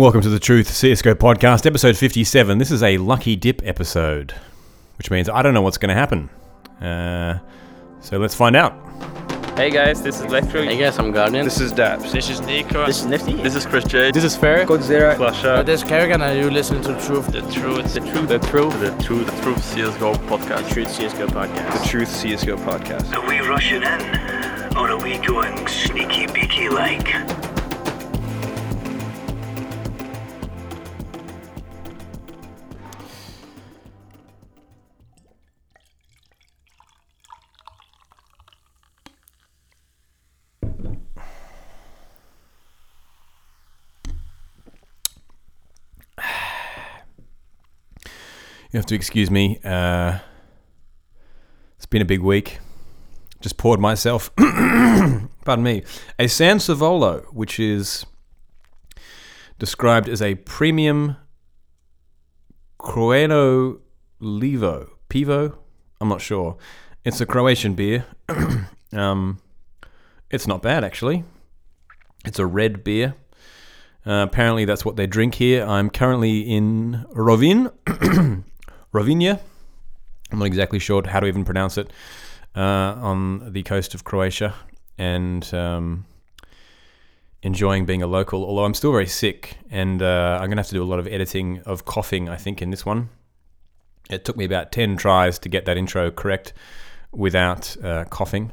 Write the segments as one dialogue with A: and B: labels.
A: Welcome to the Truth CSGO podcast, episode 57. This is a lucky dip episode, which means I don't know what's going to happen. Uh, so let's find out.
B: Hey guys, this is Electro.
C: Hey guys, I'm Guardian.
D: This is Daps.
B: This is Nico.
C: This is Nifty.
D: This is Chris J.
B: This is Fair.
D: Godzilla.
C: Uh,
D: Flasha.
C: this is Kerrigan, and you listen to the Truth.
D: The Truth.
B: The truth. The truth.
D: The Truth. The Truth CSGO podcast.
C: Truth CSGO podcast.
D: The Truth CSGO podcast.
E: Are we rushing in? Or are we going sneaky beaky like?
A: You have to excuse me. Uh, it's been a big week. Just poured myself, pardon me, a San Savolo, which is described as a premium Croano Levo. Pivo? I'm not sure. It's a Croatian beer. um, it's not bad, actually. It's a red beer. Uh, apparently, that's what they drink here. I'm currently in Rovin, Rovinja. I'm not exactly sure how to even pronounce it. Uh, on the coast of Croatia, and um, enjoying being a local. Although I'm still very sick, and uh, I'm gonna have to do a lot of editing of coughing. I think in this one, it took me about ten tries to get that intro correct without uh, coughing.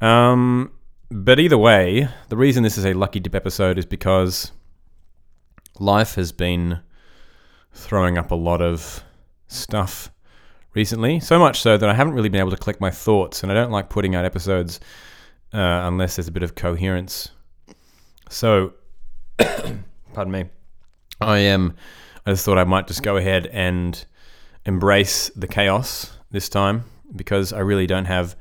A: Um, but either way, the reason this is a lucky dip episode is because life has been throwing up a lot of stuff recently. So much so that I haven't really been able to collect my thoughts, and I don't like putting out episodes uh, unless there's a bit of coherence. So, pardon me. I am. I just thought I might just go ahead and embrace the chaos this time because I really don't have.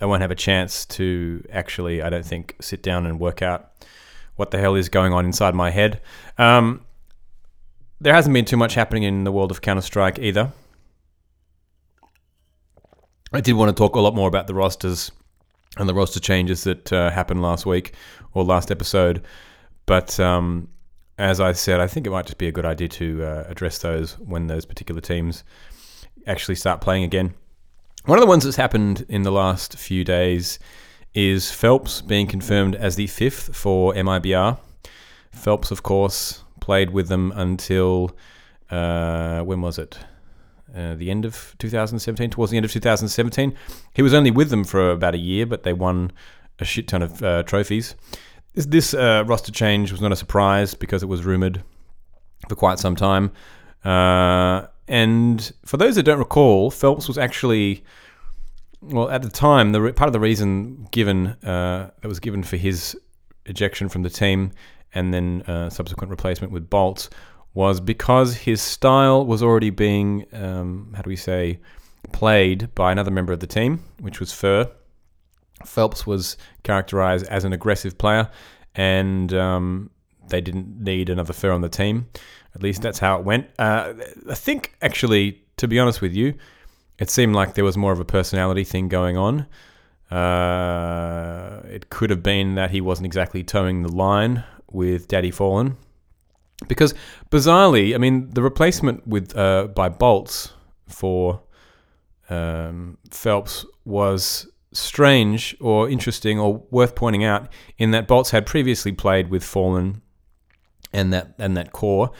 A: I won't have a chance to actually. I don't think sit down and work out what the hell is going on inside my head. Um, there hasn't been too much happening in the world of Counter Strike either. I did want to talk a lot more about the rosters and the roster changes that uh, happened last week or last episode, but um, as I said, I think it might just be a good idea to uh, address those when those particular teams actually start playing again. One of the ones that's happened in the last few days is Felps being confirmed as the fifth for MIBR. Felps, of course, played with them until uh, when was it? Uh, the end of 2017, towards the end of 2017. He was only with them for about a year, but they won a shit ton of uh, trophies. This, this uh, roster change was not a surprise because it was rumored for quite some time. Uh, and for those that don't recall, Felps was actually, well, at the time, the part of the reason given uh, that was given for his ejection from the team and then uh, subsequent replacement with Boltz was because his style was already being, um, how do we say, played by another member of the team, which was Fer. Felps was characterized as an aggressive player, and um, they didn't need another Fer on the team. At least that's how it went. Uh, I think, actually, to be honest with you, it seemed like there was more of a personality thing going on. Uh, it could have been that he wasn't exactly towing the line with Daddy Fallen. Because bizarrely, I mean, the replacement with uh, by Boltz for um, Felps was strange or interesting or worth pointing out in that Boltz had previously played with Fallen and that and that core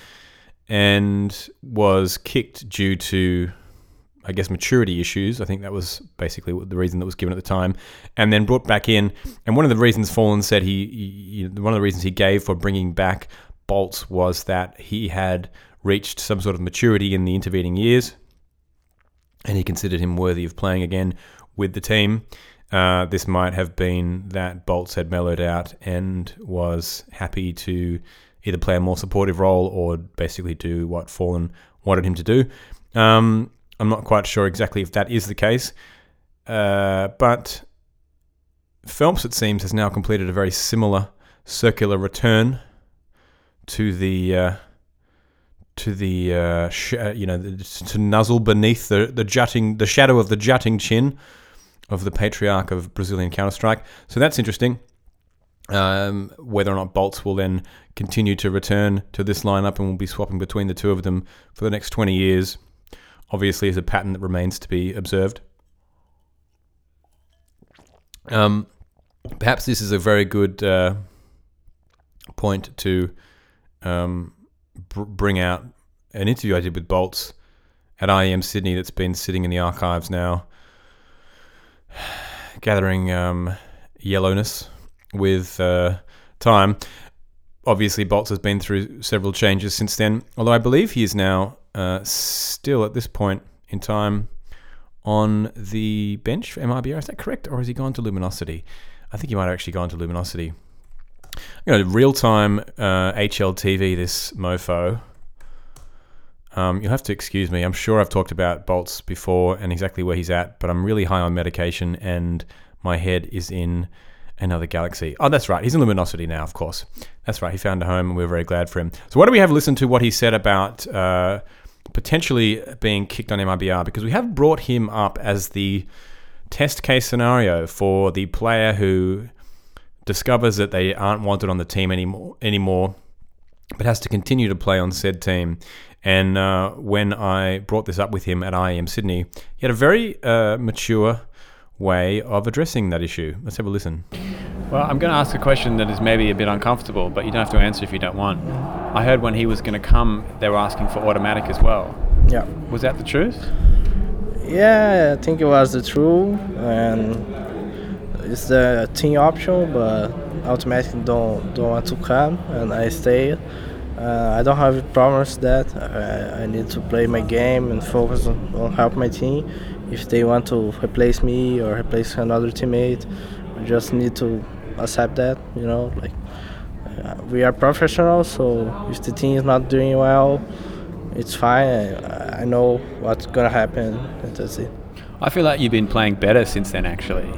A: and was kicked due to I guess maturity issues. I think that was basically the reason that was given at the time, and then brought back in. And one of the reasons Fallen said he, he one of the reasons he gave for bringing back Boltz was that he had reached some sort of maturity in the intervening years, and he considered him worthy of playing again with the team. Uh, this might have been that Boltz had mellowed out and was happy to either play a more supportive role or basically do what Fallen wanted him to do. Um, I'm not quite sure exactly if that is the case, uh, but Felps, it seems, has now completed a very similar circular return to the uh, to the uh, sh- uh, you know the, to nuzzle beneath the the jutting the shadow of the jutting chin of the patriarch of Brazilian Counter Strike. So that's interesting. Um, whether or not Boltz will then continue to return to this lineup and will be swapping between the two of them for the next 20 years, obviously is a pattern that remains to be observed. Um, perhaps this is a very good uh, point to um, br- bring out an interview I did with Boltz at IEM Sydney that's been sitting in the archives now, gathering um, yellowness with uh, time. Obviously, Boltz has been through several changes since then, although I believe he is now uh, still at this point in time on the bench for MIBR. Is that correct? Or has he gone to Luminosity? I think he might have actually gone to Luminosity. You know, real time uh, HLTV, this mofo. Um, you'll have to excuse me. I'm sure I've talked about Boltz before and exactly where he's at, but I'm really high on medication and my head is in another galaxy. Oh, that's right. He's in Luminosity now, of course. That's right. He found a home and we're very glad for him. So, why do we have listened to what he said about uh, potentially being kicked on MIBR? Because we have brought him up as the test case scenario for the player who discovers that they aren't wanted on the team anymore, anymore but has to continue to play on said team. And uh, when I brought this up with him at IEM Sydney, he had a very uh, mature way of addressing that issue. Let's have a listen.
F: Well, I'm going to ask a question that is maybe a bit uncomfortable, but you don't have to answer if you don't want. I heard when he was going to come, they were asking for autimatic as well.
C: Yeah.
F: Was that the truth?
C: Yeah, I think it was the truth, and it's the team option, but automatically don't don't want to come, and I stay. Uh, I don't have problems with that. I, I need to play my game and focus on, on help my team. If they want to replace me or replace another teammate, I just need to accept that. You know, like uh, we are professionals, so if the team is not doing well, it's fine. I, I know what's gonna happen, and that's it.
F: I feel like you've been playing better since then, actually.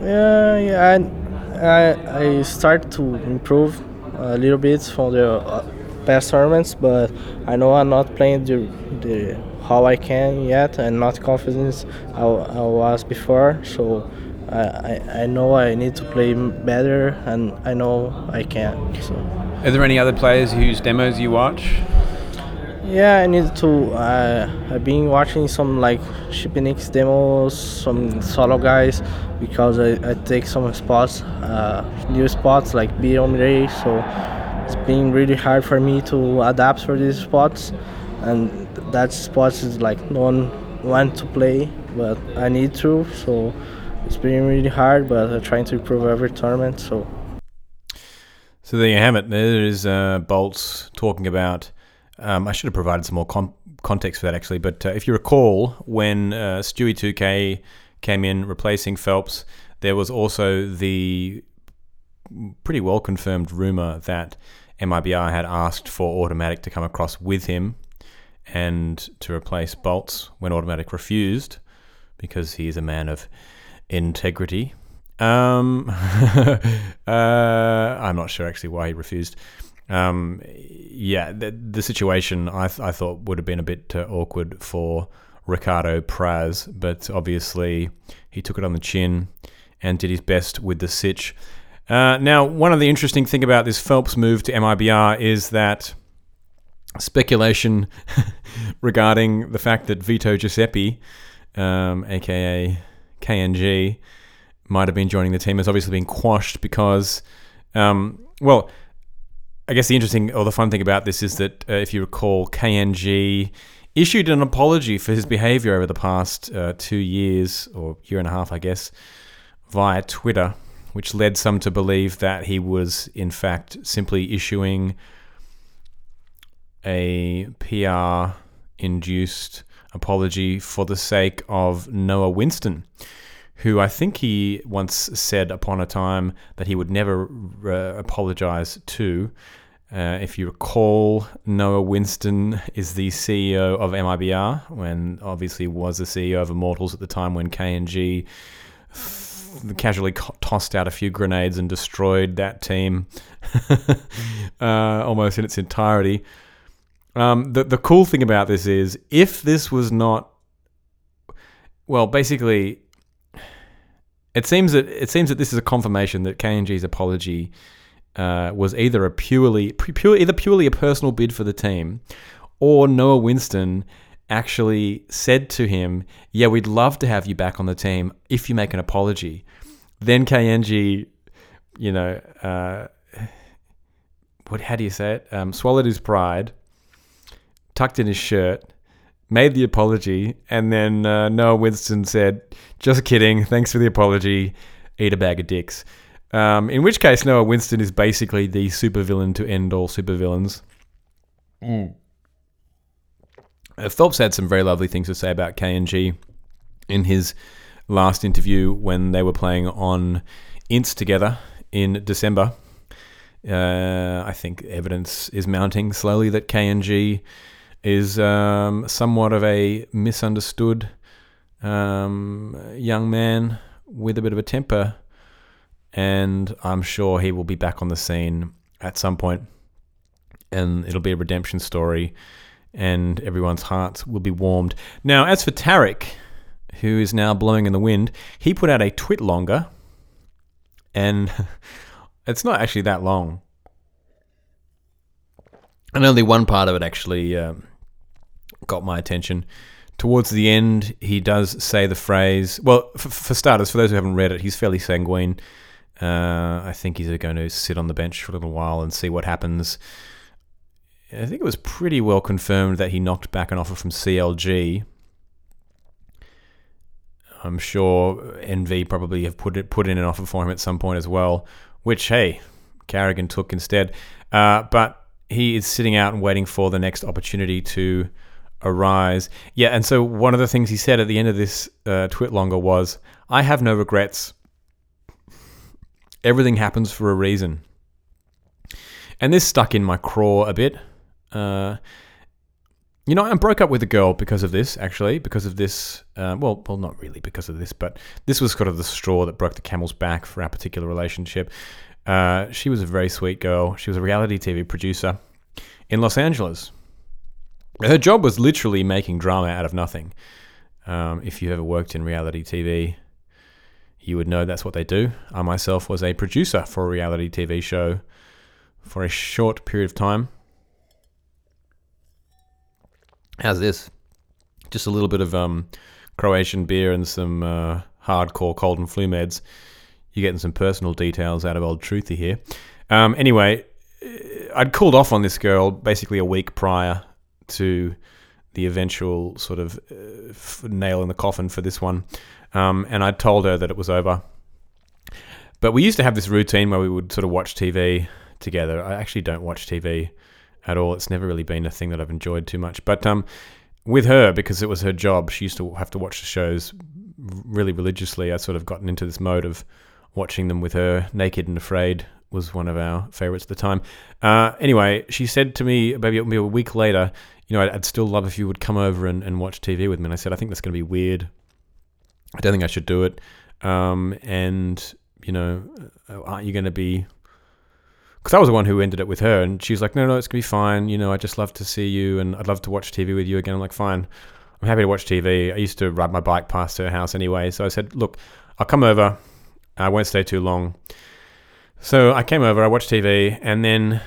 C: Yeah, yeah. I, I, I start to improve a little bit from the uh, past tournaments, but I know I'm not playing the, the how I can yet, and not confident I, I was before. So I, I, I know I need to play better, and I know I can. So.
F: Are there any other players whose demos you watch?
C: Yeah, I need to. Uh, I've been watching some like Shipinix demos, some solo guys, because I, I take some spots, uh, new spots like Biom Ray. So it's been really hard for me to adapt for these spots, and that spots is like no one want to play, but I need to. So it's been really hard, but I'm trying to improve every tournament. So
A: So there you have it. There is uh, Boltz talking about. Um, I should have provided some more con- context for that actually, but uh, if you recall, when uh, Stewie 2K came in replacing Felps, there was also the pretty well confirmed rumor that MIBR had asked for Autimatic to come across with him and to replace Boltz when Autimatic refused because he is a man of integrity. Um, uh, I'm not sure actually why he refused. Um, yeah, the, the situation I, th- I thought would have been a bit uh, awkward for Ricardo Prass, but obviously he took it on the chin and did his best with the sitch. Uh, now, one of the interesting thing about this Felps move to MIBR is that speculation regarding the fact that Vito Giuseppe, um, aka KNG, might have been joining the team has obviously been quashed because, um, well, I guess the interesting or the fun thing about this is that uh, if you recall, KNG issued an apology for his behavior over the past uh, two years or year and a half, I guess, via Twitter, which led some to believe that he was, in fact, simply issuing a PR induced apology for the sake of Noah Whinston, who I think he once said upon a time that he would never uh, apologize to. Uh, if you recall, Noah Whinston is the CEO of MIBR, when obviously was the CEO of Immortals at the time when KNG casually tossed out a few grenades and destroyed that team uh, almost in its entirety. Um, the the cool thing about this is if this was not well, basically, it seems that it seems that this is a confirmation that KNG's apology uh, was either a purely pure either purely a personal bid for the team, or Noah Whinston actually said to him, "Yeah, we'd love to have you back on the team if you make an apology." Then KNG, you know, uh, what? How do you say it? Um, swallowed his pride, tucked in his shirt, made the apology, and then uh, Noah Whinston said, "Just kidding. Thanks for the apology. Eat a bag of dicks." Um, in which case, Noah Whinston is basically the supervillain to end all supervillains. Uh, Felps had some very lovely things to say about KNG in his last interview when they were playing on Ints together in December. Uh, I think evidence is mounting slowly that KNG is um, somewhat of a misunderstood um, young man with a bit of a temper, and I'm sure he will be back on the scene at some point, and it'll be a redemption story, and everyone's hearts will be warmed. Now, as for Tarik, who is now blowing in the wind, he put out a twit longer, and it's not actually that long. And only one part of it actually um, got my attention. Towards the end, he does say the phrase. Well, f- for starters, for those who haven't read it, he's fairly sanguine. Uh, I think he's going to sit on the bench for a little while and see what happens. I think it was pretty well confirmed that he knocked back an offer from CLG. I'm sure NV probably have put it, put in an offer for him at some point as well, which hey, Carrigan took instead. Uh, but he is sitting out and waiting for the next opportunity to arise. Yeah, and so one of the things he said at the end of this uh, twit longer was, "I have no regrets. Everything happens for a reason." And this stuck in my craw a bit. Uh, you know, I broke up with a girl because of this. Actually, because of this. Uh, well, well, not really because of this, but this was sort of the straw that broke the camel's back for our particular relationship. Uh, she was a very sweet girl. She was a reality TV producer in Los Angeles. Her job was literally making drama out of nothing. Um, if you ever worked in reality TV, you would know that's what they do. I myself was a producer for a reality TV show for a short period of time. How's this? Just a little bit of um, Croatian beer and some uh, hardcore cold and flu meds. You're getting some personal details out of old Truthy here. Um, anyway, I'd called off on this girl basically a week prior to the eventual sort of uh, nail in the coffin for this one. Um, and I told her that it was over. But we used to have this routine where we would sort of watch TV together. I actually don't watch TV at all. It's never really been a thing that I've enjoyed too much. But um, with her, because it was her job, she used to have to watch the shows really religiously. I sort of gotten into this mode of watching them with her. Naked and Afraid was one of our favorites at the time. Uh, anyway, she said to me maybe maybe a week later, you know, I'd, I'd still love if you would come over and, and watch TV with me. And I said, I think that's going to be weird. I don't think I should do it. Um, and, you know, aren't you going to be. Because I was the one who ended it with her. And she was like, no, no, it's going to be fine. You know, I'd just love to see you and I'd love to watch TV with you again. I'm like, fine. I'm happy to watch TV. I used to ride my bike past her house anyway. So I said, look, I'll come over. I won't stay too long. So I came over, I watched TV, and then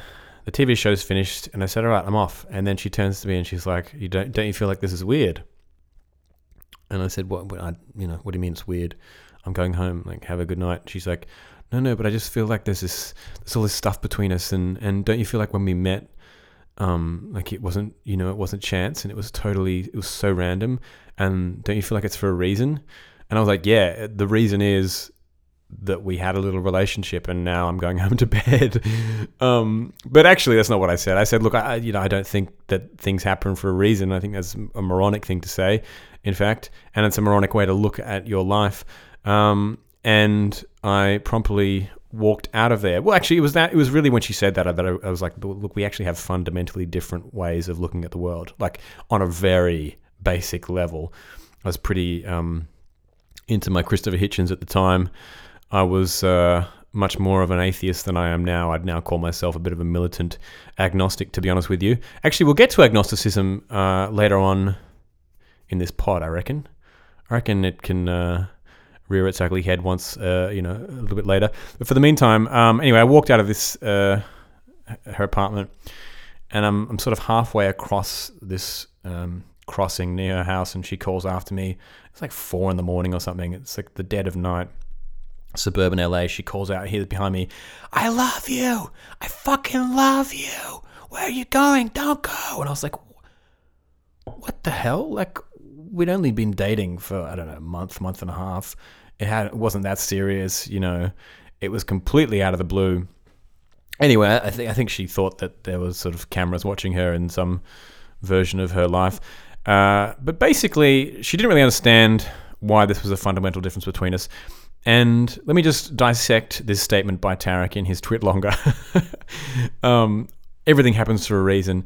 A: the TV show's finished, and I said, "All right, I'm off." And then she turns to me and she's like, "You don't don't you feel like this is weird?" And I said, "What? what I, you know, what do you mean it's weird? I'm going home. Like, have a good night." She's like, "No, no, but I just feel like there's this there's all this stuff between us, and and don't you feel like when we met, um, like it wasn't you know it wasn't chance, and it was totally it was so random, and don't you feel like it's for a reason?" And I was like, "Yeah, the reason is." That we had a little relationship and now I'm going home to bed. um, but actually, that's not what I said. I said, look, I, you know, I don't think that things happen for a reason. I think that's a moronic thing to say, in fact, and it's a moronic way to look at your life. Um, and I promptly walked out of there. Well, actually, it was that. It was really when she said that that I, I was like, look, we actually have fundamentally different ways of looking at the world, like on a very basic level. I was pretty um, into my Christopher Hitchens at the time. I was uh, much more of an atheist than I am now. I'd now call myself a bit of a militant agnostic, to be honest with you. Actually, we'll get to agnosticism uh, later on in this pod, I reckon. I reckon it can. Uh, rear its ugly head once, uh, you know, a little bit later. But for the meantime, um, anyway, I walked out of this uh, her apartment, and I'm I'm sort of halfway across this um, crossing near her house, and she calls after me. It's like four in the morning or something. It's like the dead of night. Suburban LA. She calls out here behind me. I love you. I fucking love you. Where are you going? Don't go. And I was like, what the hell? Like, we'd only been dating for I don't know a month, month and a half. It had it wasn't that serious, you know. It was completely out of the blue. Anyway, I think I think she thought that there was sort of cameras watching her in some version of her life. Uh, but basically, she didn't really understand why this was a fundamental difference between us. And let me just dissect this statement by Tarik in his tweet longer. um, everything happens for a reason.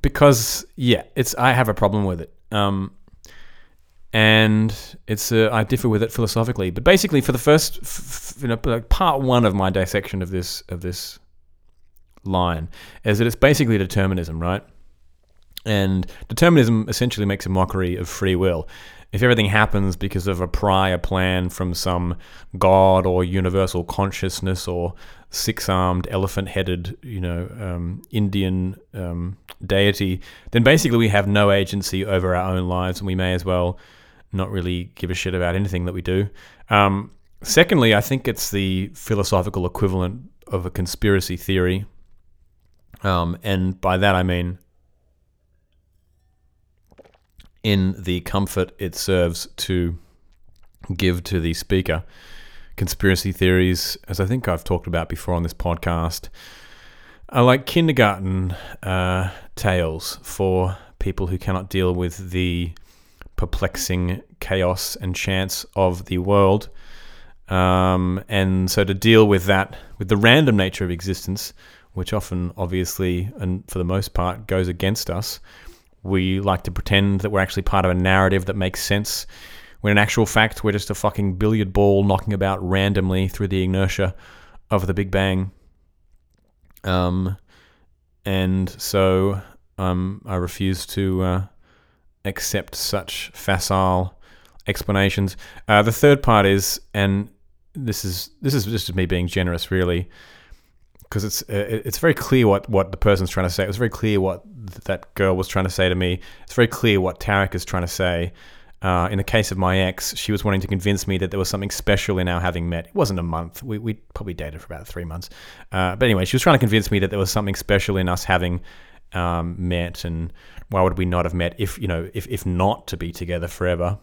A: Because yeah, it's I have a problem with it. Um, and it's uh, I differ with it philosophically. But basically, for the first, f- f- you know, like part one of my dissection of this of this line is that it's basically determinism, right? And determinism essentially makes a mockery of free will. If everything happens because of a prior plan from some god or universal consciousness or six-armed, elephant-headed, you know, um, Indian um, deity, then basically we have no agency over our own lives, and we may as well not really give a shit about anything that we do. Um, secondly, I think it's the philosophical equivalent of a conspiracy theory, um, and by that I mean in the comfort it serves to give to the speaker. Conspiracy theories, as I think I've talked about before on this podcast, are like kindergarten uh, tales for people who cannot deal with the perplexing chaos and chance of the world. Um, and so to deal with that, with the random nature of existence, which often, obviously, and for the most part, goes against us, we like to pretend that we're actually part of a narrative that makes sense, when in actual fact we're just a fucking billiard ball knocking about randomly through the inertia of the Big Bang. Um, and so um, I refuse to uh, accept such facile explanations. Uh, the third part is, and this is this is just me being generous, really, because it's uh, it's very clear what, what the person's trying to say. It was very clear what that girl was trying to say to me. It's very clear what Tarik is trying to say. Uh, in the case of my ex, she was wanting to convince me that there was something special in our having met. It wasn't a month. We, we probably dated for about three months. Uh, but anyway, she was trying to convince me that there was something special in us having um, met, and why would we not have met if you know if if not to be together forever?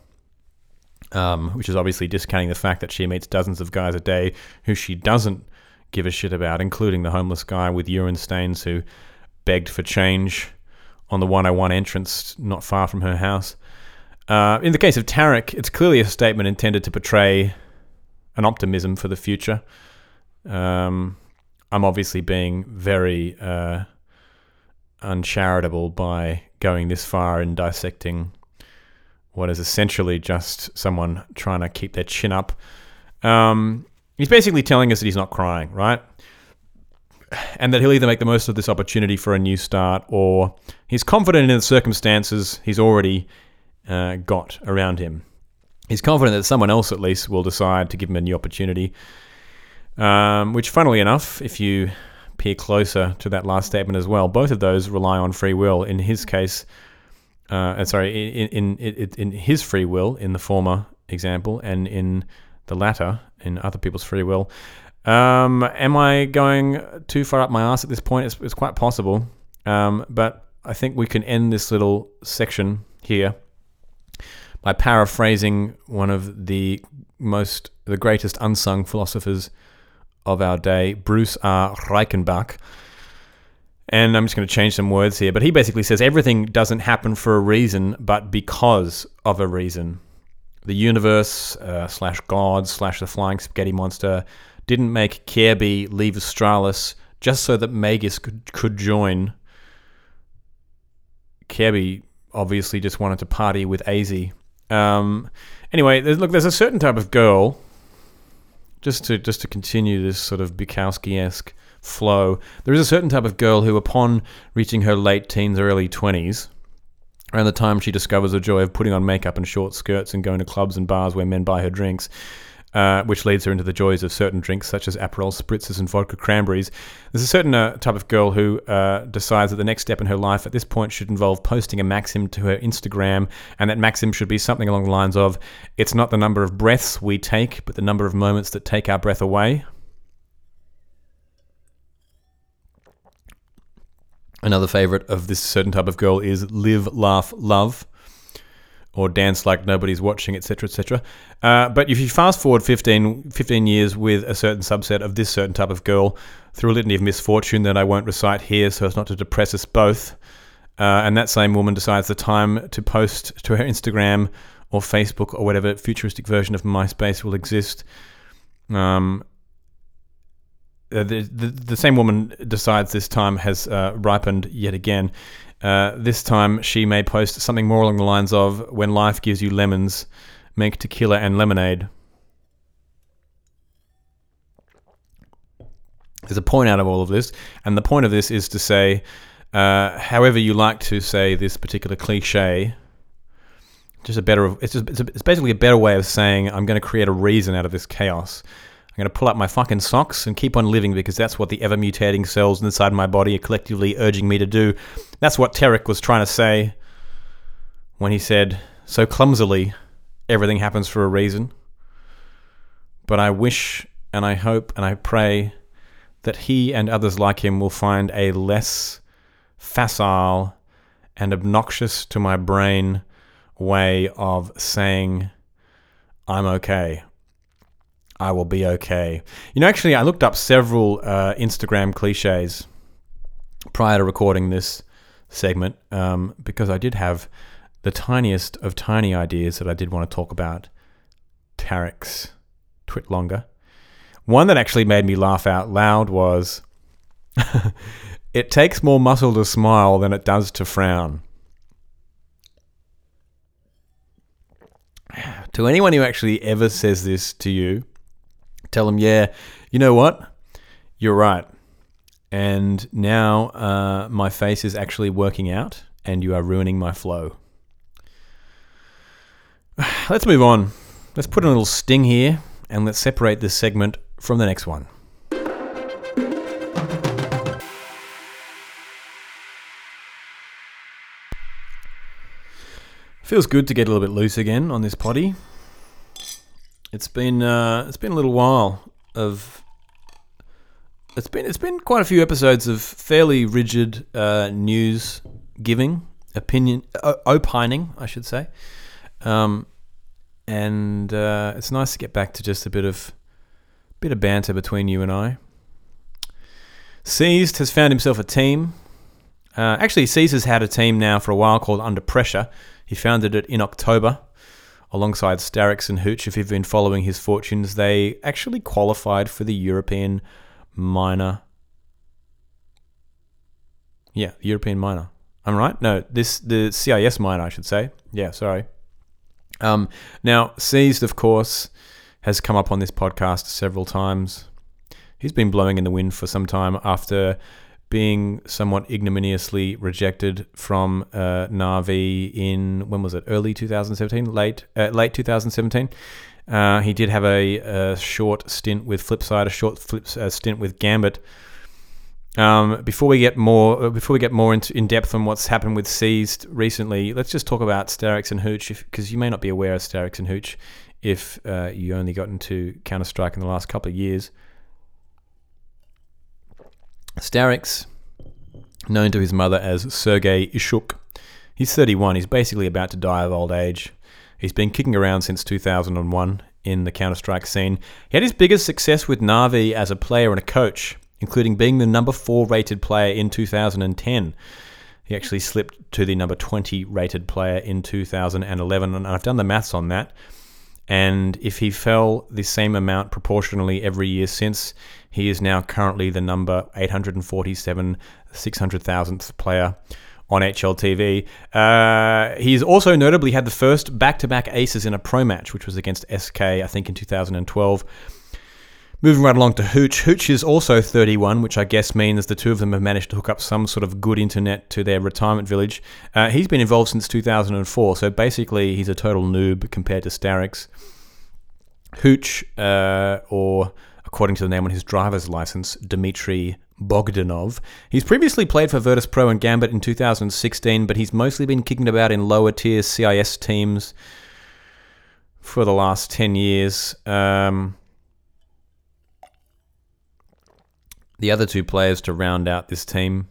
A: Um, which is obviously discounting the fact that she meets dozens of guys a day who she doesn't give a shit about, including the homeless guy with urine stains who begged for change on the 101 entrance not far from her house. Uh, in the case of Tarik, it's clearly a statement intended to portray an optimism for the future. Um, I'm obviously being very uh, uncharitable by going this far in dissecting what is essentially just someone trying to keep their chin up. Um, he's basically telling us that he's not crying, right? And that he'll either make the most of this opportunity for a new start or he's confident in the circumstances he's already uh, got around him. He's confident that someone else, at least, will decide to give him a new opportunity. Um, which, funnily enough, if you peer closer to that last statement as well, both of those rely on free will. In his case, uh, sorry, in, in, in in his free will in the former example, and in the latter in other people's free will. Um, am I going too far up my ass at this point? It's, it's quite possible, um, but I think we can end this little section here by paraphrasing one of the most, the greatest unsung philosophers of our day, Bruce R. Reichenbach. And I'm just going to change some words here, but he basically says everything doesn't happen for a reason, but because of a reason. The universe uh, slash God slash the flying spaghetti monster didn't make Kjaerbye leave Astralis just so that Magisk could, could join. Kjaerbye obviously just wanted to party with Aizy. Um, anyway, there's, look, there's a certain type of girl. Just to just to continue this sort of Bukowski esque flow, there is a certain type of girl who, upon reaching her late teens early twenties, around the time she discovers the joy of putting on makeup and short skirts and going to clubs and bars where men buy her drinks, uh, which leads her into the joys of certain drinks such as Aperol spritzes and vodka cranberries. There's a certain uh, type of girl who uh, decides that the next step in her life at this point should involve posting a maxim to her Instagram, and that maxim should be something along the lines of It's not the number of breaths we take, but the number of moments that take our breath away. Another favorite of this certain type of girl is live, laugh, love, or dance like nobody's watching, etc., etc. Uh, but if you fast forward 15, 15 years with a certain subset of this certain type of girl through a litany of misfortune that I won't recite here so as not to depress us both, uh, and that same woman decides the time to post to her Instagram or Facebook or whatever futuristic version of MySpace will exist. Um, uh, the, the, same woman decides this time has uh, ripened yet again. Uh, this time she may post something more along the lines of When life gives you lemons, make tequila and lemonade. There's a point out of all of this, and the point of this is to say, uh, however you like to say this particular cliche, just a better. It's just it's, a, it's basically a better way of saying I'm going to create a reason out of this chaos. I'm going to pull up my fucking socks and keep on living because that's what the ever mutating cells inside my body are collectively urging me to do. That's what Tarik was trying to say when he said, so clumsily, everything happens for a reason. But I wish and I hope and I pray that he and others like him will find a less facile and obnoxious to my brain way of saying, I'm okay. I will be okay. You know, actually, I looked up several uh, Instagram cliches prior to recording this segment um, because I did have the tiniest of tiny ideas that I did want to talk about Tarik's twit longer. One that actually made me laugh out loud was It takes more muscle to smile than it does to frown. To anyone who actually ever says this to you, tell them, yeah, you know what? You're right. And now uh, my face is actually working out, and you are ruining my flow. Let's move on. Let's put a little sting here, and let's separate this segment from the next one. Feels good to get a little bit loose again on this potty. It's been uh, it's been a little while of it's been it's been quite a few episodes of fairly rigid uh, news giving, opinion opining, I should say, um, and uh, it's nice to get back to just a bit of bit of banter between you and I. Seized has found himself a team. Uh, actually, Seized has had a team now for a while called Under Pressure. He founded it in October alongside Starix and Hooch. If you've been following his fortunes, they actually qualified for the European minor. Yeah, European minor. I'm right. No, this the CIS minor, I should say. Yeah, sorry. Um, now, Seized, of course, has come up on this podcast several times. He's been blowing in the wind for some time after being somewhat ignominiously rejected from uh, Navi in when was it? Early 2017, late uh, late 2017. Uh, he did have a, a, short stint with Flipside, a short flip, uh, stint with Gambit. Um, before we get more, uh, before we get more into, in depth on what's happened with Seized recently, let's just talk about Starix and Hooch, because you may not be aware of Starix and Hooch if uh, you only got into Counter Strike in the last couple of years. Starix, known to his mother as Sergei Ishuk, he's 31. He's basically about to die of old age. He's been kicking around since 2001 in the Counter Strike scene. He had his biggest success with Navi as a player and a coach, including being the number 4 rated player in 2010. He actually slipped to the number 20 rated player in 2011, and I've done the maths on that. And if he fell the same amount proportionally every year since, he is now currently the number 847 600,000th player on HLTV. Uh, he's also notably had the first back to back aces in a pro match, which was against SK, I think, in 2012. Moving right along to Hooch. Hooch is also 31, which I guess means the two of them have managed to hook up some sort of good internet to their retirement village. Uh, he's been involved since 2004, so basically he's a total noob compared to Starix. Hooch, uh, or according to the name on his driver's license, Dmitry Bogdanov. He's previously played for Virtus Pro and Gambit in 2016, but he's mostly been kicking about in lower tier CIS teams for the last 10 years. Um, the other two players to round out this team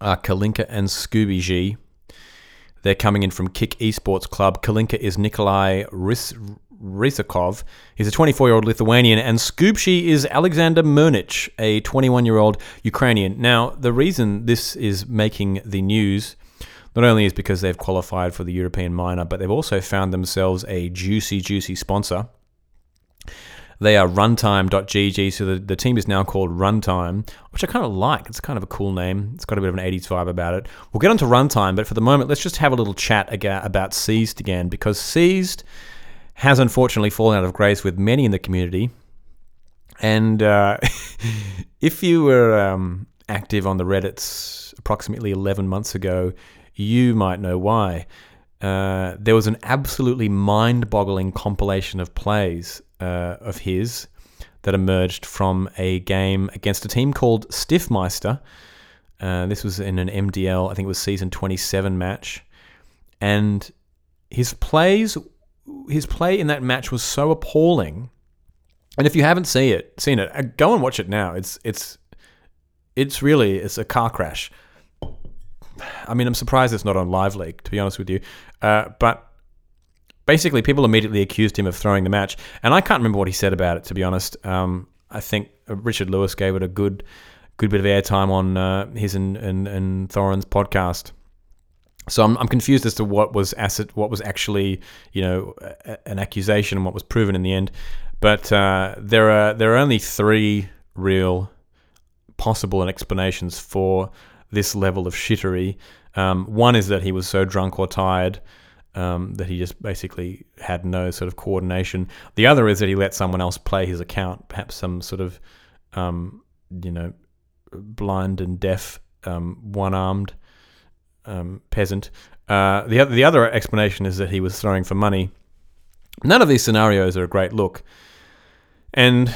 A: are Kalinka and Scooby G. They're coming in from Kick Esports Club. Kalinka is Nikolai Rys- Rysakov. He's a 24 year old Lithuanian, and Scoobshi is Alexander Murnich, a 21 year old Ukrainian. Now, the reason this is making the news not only is because they've qualified for the European minor, but they've also found themselves a juicy, juicy sponsor. They are runtime.gg, so the, the team is now called Runtime, which I kind of like. It's kind of a cool name. It's got a bit of an 80s vibe about it. We'll get on to Runtime, but for the moment, let's just have a little chat aga- about Seized again, because Seized has unfortunately fallen out of grace with many in the community. And uh, if you were um, active on the Reddits approximately 11 months ago, you might know why. Uh, there was an absolutely mind boggling compilation of plays uh, of his that emerged from a game against a team called Stiffmeister. Uh, this was in an MDL, I think it was season 27 match. And his plays, his play in that match was so appalling. And if you haven't seen it, seen it, uh, go and watch it now. It's it's it's really it's a car crash. I mean, I'm surprised it's not on LiveLeak, to be honest with you. Uh, but basically, people immediately accused him of throwing the match, and I can't remember what he said about it. To be honest, um, I think Richard Lewis gave it a good, good bit of airtime on uh, his and, and and Thorin's podcast. So I'm, I'm confused as to what was asset, what was actually, you know, an accusation and what was proven in the end. But uh, there are there are only three real possible explanations for this level of shittery. Um, one is that he was so drunk or tired um, that he just basically had no sort of coordination. The other is that he let someone else play his account, perhaps some sort of, um, you know, blind and deaf, um, one-armed um, peasant. Uh, the other the other explanation is that he was throwing for money. None of these scenarios are a great look, and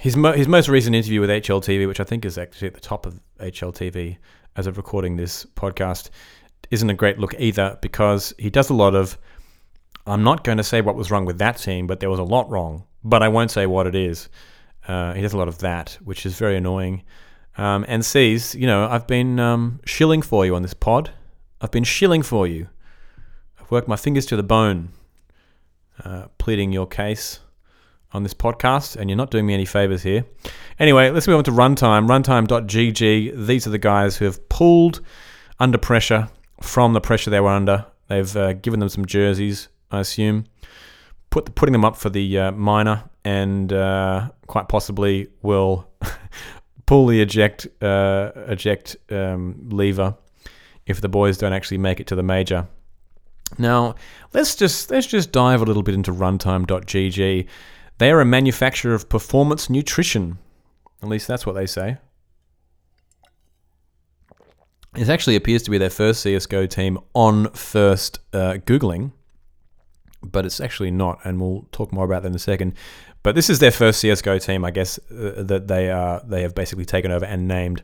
A: his mo- his most recent interview with HLTV, which I think is actually at the top of HLTV as of recording this podcast, isn't a great look either because he does a lot of. I'm not going to say what was wrong with that team, but there was a lot wrong. But I won't say what it is. Uh, he does a lot of that, which is very annoying. Um, and sees, you know, I've been um, shilling for you on this pod. I've been shilling for you. I've worked my fingers to the bone, uh, pleading your case on this podcast, and you're not doing me any favors here. Anyway, let's move on to Runtime. Runtime.gg. These are the guys who have pulled under pressure from the pressure they were under. They've uh, given them some jerseys, I assume, put putting them up for the uh, minor, and uh, quite possibly will pull the eject uh, eject um, lever if the boys don't actually make it to the major. Now, let's just let's just dive a little bit into runtime.gg. They are a manufacturer of performance nutrition. At least that's what they say. It actually appears to be their first CSGO team on first uh, Googling, but it's actually not, and we'll talk more about that in a second. But this is their first CS:GO team, I guess, uh, that they are they have basically taken over and named.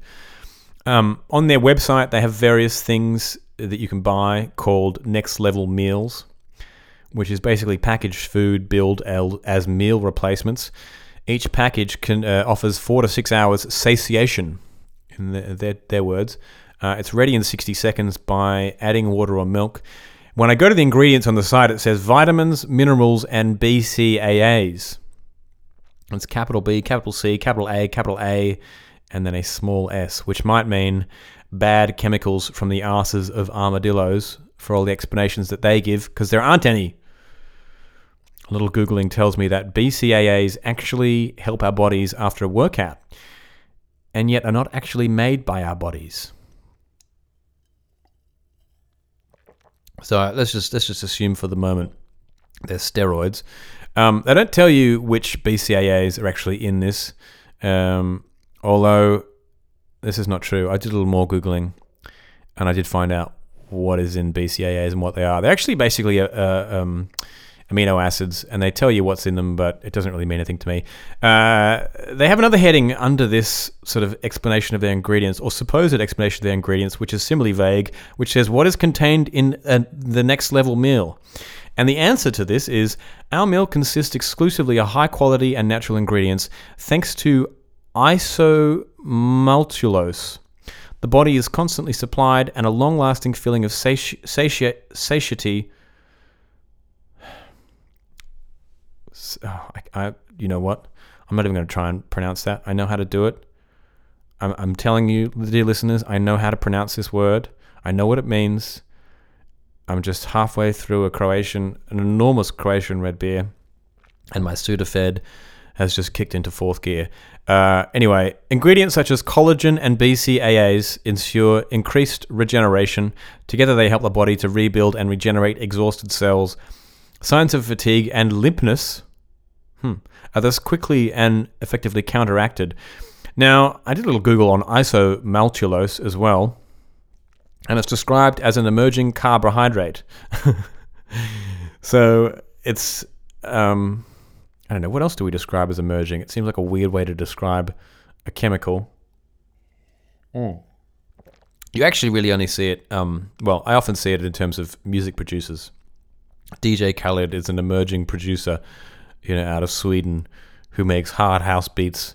A: Um, on their website, they have various things that you can buy called Next Level Meals, which is basically packaged food billed as meal replacements. Each package can uh, offers four to six hours satiation, in the, their their words. Uh, it's ready in 60 seconds by adding water or milk. When I go to the ingredients on the site, it says vitamins, minerals, and BCAAs. It's capital B, capital C, capital A, capital A, and then a small s, which might mean bad chemicals from the asses of armadillos for all the explanations that they give, because there aren't any. A little Googling tells me that BCAAs actually help our bodies after a workout, and yet are not actually made by our bodies. So let's just let's just assume for the moment they're steroids. Um, they don't tell you which BCAAs are actually in this, um, although this is not true. I did a little more Googling and I did find out what is in BCAAs and what they are. They're actually basically uh, uh, um, amino acids, and they tell you what's in them, but it doesn't really mean anything to me. Uh, they have another heading under this sort of explanation of their ingredients, or supposed explanation of their ingredients, which is similarly vague, which says what is contained in uh, the next level meal. And the answer to this is our meal consists exclusively of high quality and natural ingredients, thanks to isomaltulose. The body is constantly supplied, and a long lasting feeling of sati- sati- satiety. Oh, I, I, you know what? I'm not even going to try and pronounce that. I know how to do it. I'm, I'm telling you, dear listeners, I know how to pronounce this word. I know what it means. I'm just halfway through a Croatian, an enormous Croatian red beer, and my Sudafed has just kicked into fourth gear. Uh, anyway, ingredients such as collagen and BCAAs ensure increased regeneration. Together, they help the body to rebuild and regenerate exhausted cells. Signs of fatigue and limpness hmm, are thus quickly and effectively counteracted. Now, I did a little Google on isomaltulose as well, and it's described as an emerging carbohydrate. so it's um, I don't know what else do we describe as emerging. It seems like a weird way to describe a chemical. You actually really only see it. Um, well, I often see it in terms of music producers. DJ Khaled is an emerging producer, you know, out of Sweden, who makes hard house beats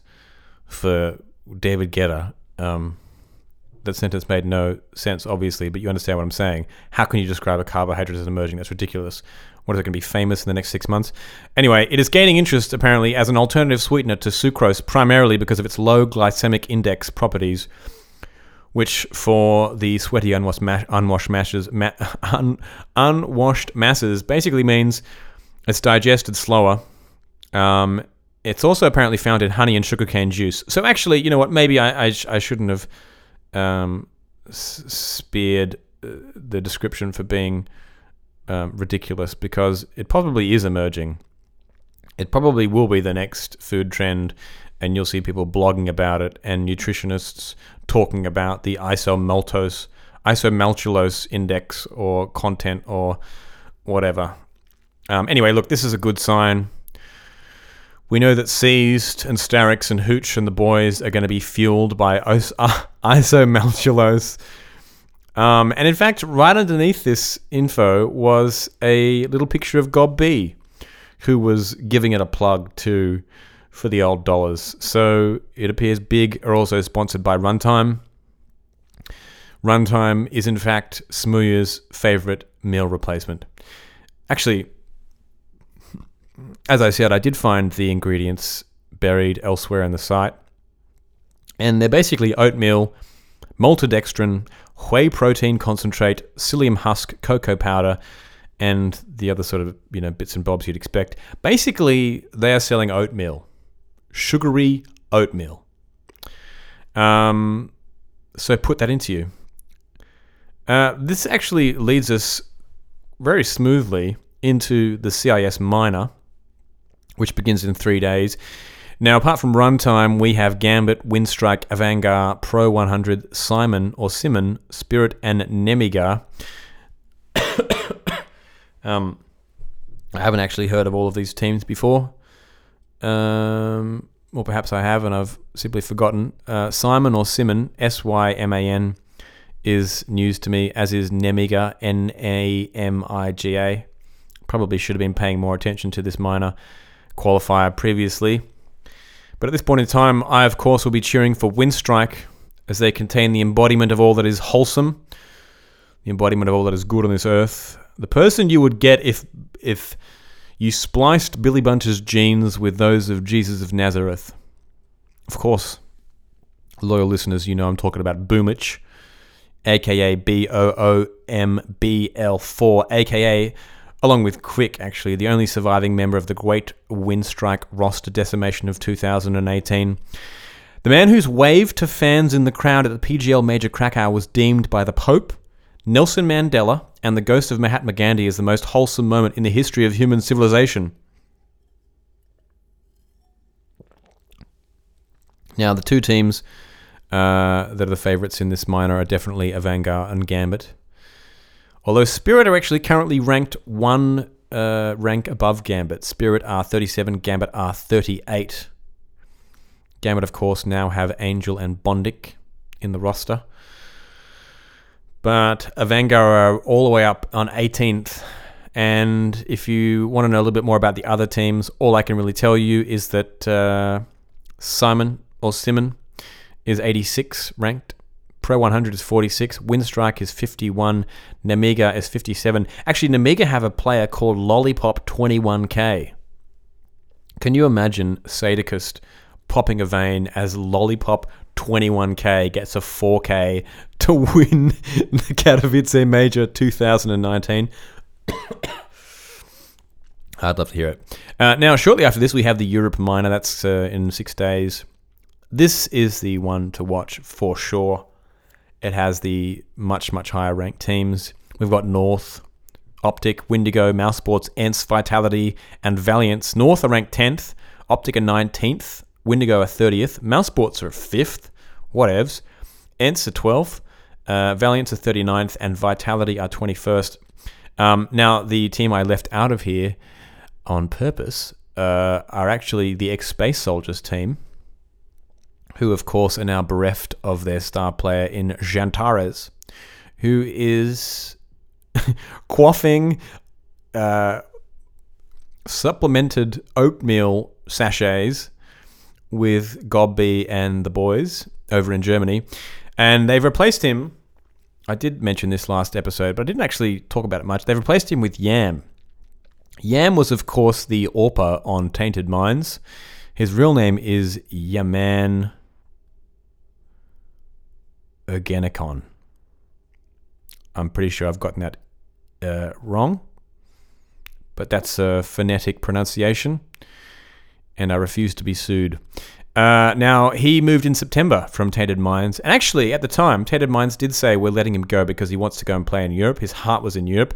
A: for David Guetta. Um, that sentence made no sense, obviously, but you understand what I'm saying. How can you describe a carbohydrate as emerging? That's ridiculous. What is it going to be famous in the next six months? Anyway, it is gaining interest apparently as an alternative sweetener to sucrose, primarily because of its low glycemic index properties, which for the sweaty unwashed, unwashed masses, ma- un- unwashed masses basically means it's digested slower. Um, it's also apparently found in honey and sugarcane juice. So actually, you know what? Maybe I I, sh- I shouldn't have um, s- uh, the description for being um, ridiculous because it probably is emerging. It probably will be the next food trend, and you'll see people blogging about it and nutritionists talking about the isomaltose, isomaltulose index or content or whatever. Um, anyway, look, this is a good sign. We know that Seized and Starix and Hooch and the boys are going to be fueled by os- uh, isomaltulose. Um, and in fact, right underneath this info was a little picture of Gob B, who was giving it a plug to for the old dollars. So it appears Big are also sponsored by Runtime. Runtime is in fact Smooya's favorite meal replacement. Actually, as I said, I did find the ingredients buried elsewhere in the site. And they're basically oatmeal, maltodextrin, whey protein concentrate, psyllium husk, cocoa powder, and the other sort of you know bits and bobs you'd expect. Basically, they are selling oatmeal, sugary oatmeal. Um, so put that into you. Uh, this actually leads us very smoothly into the CIS minor, which begins in three days. Now, apart from runtime, we have Gambit, Winstrike, Avangar, Pro 100, Simon or Simon, Spirit, and Nemiga. um, I haven't actually heard of all of these teams before. Um, or perhaps I have and I've simply forgotten. Uh, Simon or Simon, S Y M A N, is news to me, as is Nemiga, N A M I G A. Probably should have been paying more attention to this minor qualifier previously. But at this point in time, I, of course, will be cheering for Winstrike as they contain the embodiment of all that is wholesome, the embodiment of all that is good on this earth. The person you would get if if you spliced Billy Bunch's genes with those of Jesus of Nazareth. Of course, loyal listeners, you know I'm talking about Boomich, aka B O O M B L 4, aka along with Kvik, actually, the only surviving member of the great Winstrike roster decimation of 2018. The man whose wave to fans in the crowd at the PGL Major Krakow was deemed by the Pope, Nelson Mandela, and the ghost of Mahatma Gandhi as the most wholesome moment in the history of human civilization. Now, the two teams uh, that are the favourites in this minor are definitely Avangar and Gambit. Although Spirit are actually currently ranked one uh, rank above Gambit. Spirit are 37, Gambit are 38. Gambit, of course, now have Angel and Bondik in the roster. But Avangar are all the way up on 18th. And if you want to know a little bit more about the other teams, all I can really tell you is that uh, Simon or Simon is 86 ranked. Pro 100 is 46. Winstrike is 51. Namiga is 57. Actually, Namiga have a player called Lollipop 21k. Can you imagine Sadokist popping a vein as Lollipop 21k gets a 4k to win the Katowice Major 2019? I'd love to hear it. Uh, now, shortly after this, we have the Europe Minor. That's uh, in six days. This is the one to watch for sure. It has the much, much higher ranked teams. We've got North, Optic, Windigo, Mouse Sports, ENCE, Vitality, and Valiance. North are ranked 10th, Optic are 19th, Windigo are 30th, mousesports are 5th, whatevs. ENCE are 12th, uh, Valiance are 39th, and Vitality are 21st. Um, now, the team I left out of here on purpose uh, are actually the ex Space Soldiers team, who, of course, are now bereft of their star player in XANTARES, who is quaffing uh, supplemented oatmeal sachets with Gobby and the boys over in Germany. And they've replaced him. I did mention this last episode, but I didn't actually talk about it much. They've replaced him with Yam. Yam was, of course, the AWPer on Tainted Minds. His real name is Yaman Ergenekon. I'm pretty sure I've gotten that uh, wrong, but that's a phonetic pronunciation, and I refuse to be sued. Uh, now, he moved in September from Tainted Minds, and actually, at the time, Tainted Minds did say we're letting him go because he wants to go and play in Europe. His heart was in Europe,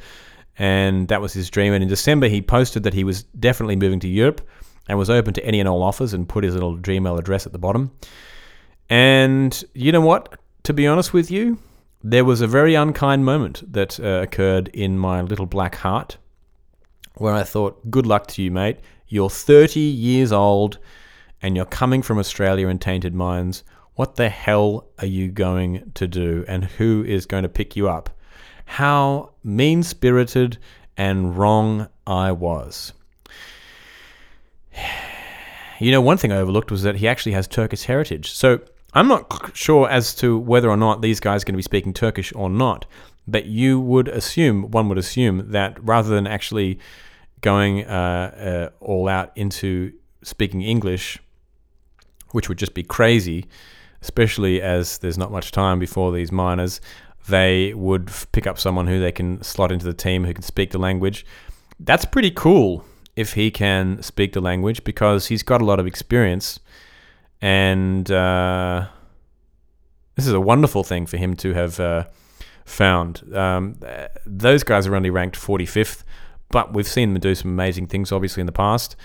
A: and that was his dream. And in December, he posted that he was definitely moving to Europe and was open to any and all offers and put his little Gmail address at the bottom. And you know what? To be honest with you, there was a very unkind moment that uh, occurred in my little black heart where I thought, good luck to you, mate. You're 30 years old and you're coming from Australia in Tainted Minds. What the hell are you going to do? And who is going to pick you up? How mean spirited and wrong I was. You know, one thing I overlooked was that he actually has Turkish heritage. So I'm not sure as to whether or not these guys are going to be speaking Turkish or not, but you would assume, one would assume, that rather than actually going uh, uh, all out into speaking English, which would just be crazy, especially as there's not much time before these minors, they would pick up someone who they can slot into the team who can speak the language. That's pretty cool if he can speak the language because he's got a lot of experience and uh, this is a wonderful thing for him to have uh, found. Um, those guys are only ranked 45th, but we've seen them do some amazing things, obviously, in the past.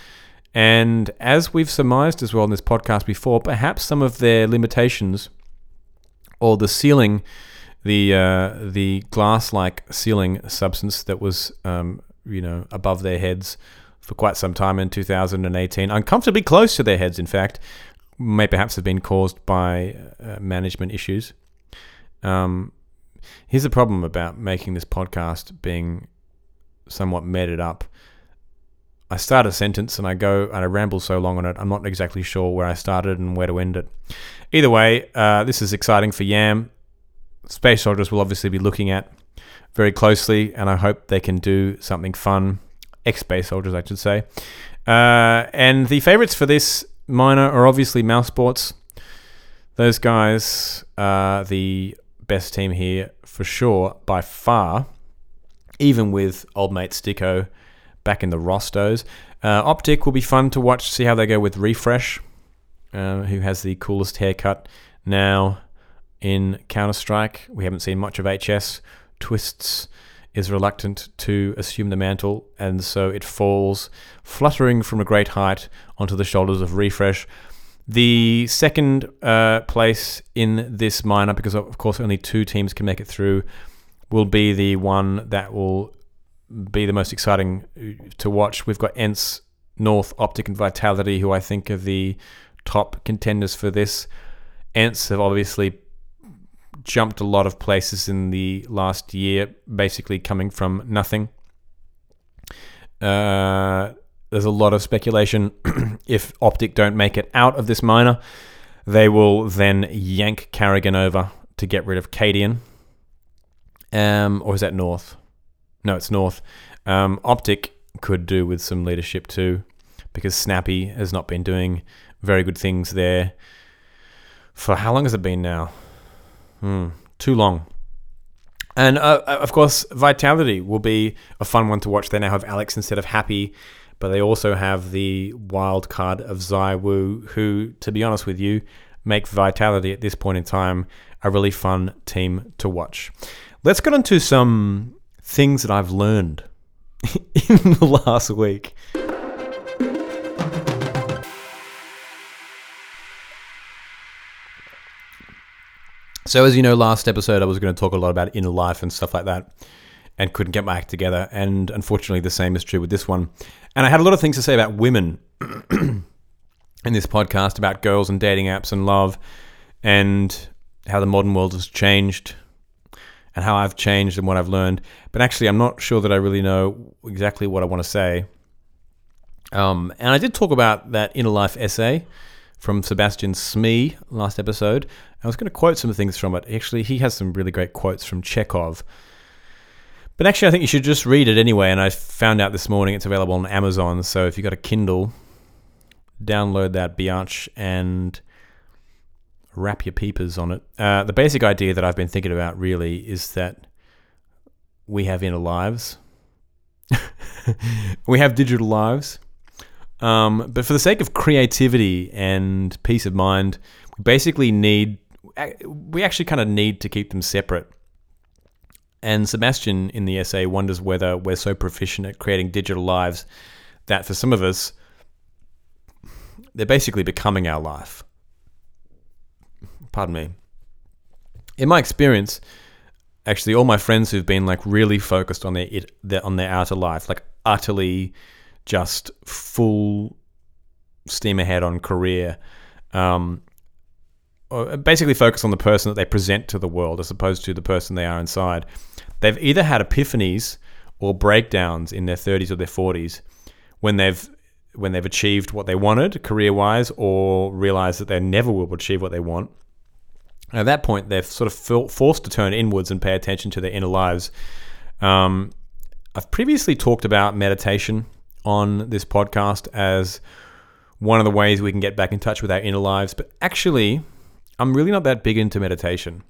A: And as we've surmised as well in this podcast before, perhaps some of their limitations or the ceiling, the uh, the glass-like ceiling substance that was, um, you know, above their heads for quite some time in 2018, uncomfortably close to their heads, in fact, may perhaps have been caused by uh, management issues. Um, here's the problem about making this podcast being somewhat meted up. I start a sentence and I go and I ramble so long on it, I'm not exactly sure where I started and where to end it. Either way, uh, this is exciting for Yam. Space Soldiers will obviously be looking at very closely, and I hope they can do something fun. Ex Space Soldiers, I should say. Uh, and the favorites for this minor are obviously mousesports. Those guys are the best team here for sure, by far. Even with old mate STYKO back in the Rostos. Uh, Optic will be fun to watch, see how they go with refrezh, uh, who has the coolest haircut now in Counter Strike. We haven't seen much of HS. Twists is reluctant to assume the mantle, and so it falls fluttering from a great height onto the shoulders of refrezh. The second uh, place in this minor, because of course only two teams can make it through, will be the one that will be the most exciting uh, to watch. We've got ENCE, North, Optic, and Vitality, who I think are the top contenders for this. ENCE have obviously jumped a lot of places in the last year, basically coming from nothing. Uh, there's a lot of speculation. if Optic don't make it out of this minor, they will then yank Karrigan over to get rid of Cadian. Um, or is that North? No, it's North. Um, Optic could do with some leadership too, because Snappi has not been doing very good things there. For how long has it been now? Hmm, too long. And uh, of course, Vitality will be a fun one to watch. They now have Alex instead of Happy, but they also have the wild card of ZywOo, who, to be honest with you, make Vitality at this point in time a really fun team to watch. Let's get into some things that I've learned in the last week. So, as you know, last episode I was going to talk a lot about inner life and stuff like that, and couldn't get my act together. And unfortunately, the same is true with this one. And I had a lot of things to say about women in this podcast about girls and dating apps and love, and how the modern world has changed, and how I've changed and what I've learned. But actually, I'm not sure that I really know exactly what I want to say. Um, and I did talk about that inner life essay from Sebastian Smee last episode. I was going to quote some things from it. Actually, he has some really great quotes from Chekhov. But actually, I think you should just read it anyway. And I found out this morning it's available on Amazon. So if you've got a Kindle, download that biatch and wrap your peepers on it. Uh, the basic idea that I've been thinking about really is that we have inner lives, we have digital lives. Um, but for the sake of creativity and peace of mind, we basically need, we actually kind of need to keep them separate. And Sebastian in the essay wonders whether we're so proficient at creating digital lives that for some of us, they're basically becoming our life. Pardon me. In my experience, actually, all my friends who've been like really focused on their, it, their on their outer life, like utterly just full steam ahead on career, um, basically focus on the person that they present to the world as opposed to the person they are inside. They've either had epiphanies or breakdowns in their 30s or their 40s when they've when they've achieved what they wanted career wise or realized that they never will achieve what they want. At that point, they're sort of forced to turn inwards and pay attention to their inner lives. Um, I've previously talked about meditation on this podcast as one of the ways we can get back in touch with our inner lives, but actually, I'm really not that big into meditation,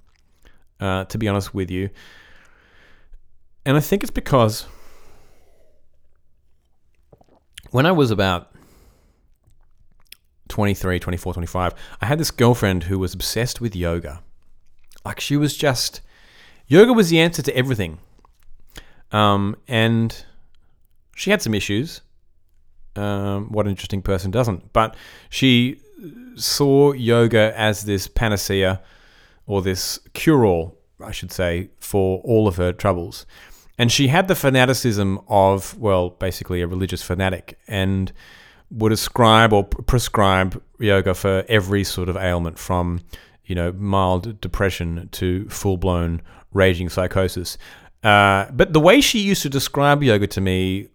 A: uh, to be honest with you. And I think it's because when I was about 23, 24, 25, I had this girlfriend who was obsessed with yoga. Like she was just, yoga was the answer to everything. Um, and she had some issues. Um, what interesting person doesn't? But she saw yoga as this panacea or this cure all, I should say, for all of her troubles. And she had the fanaticism of, well, basically a religious fanatic and would ascribe or prescribe yoga for every sort of ailment from, you know, mild depression to full blown raging psychosis. Uh, but the way she used to describe yoga to me,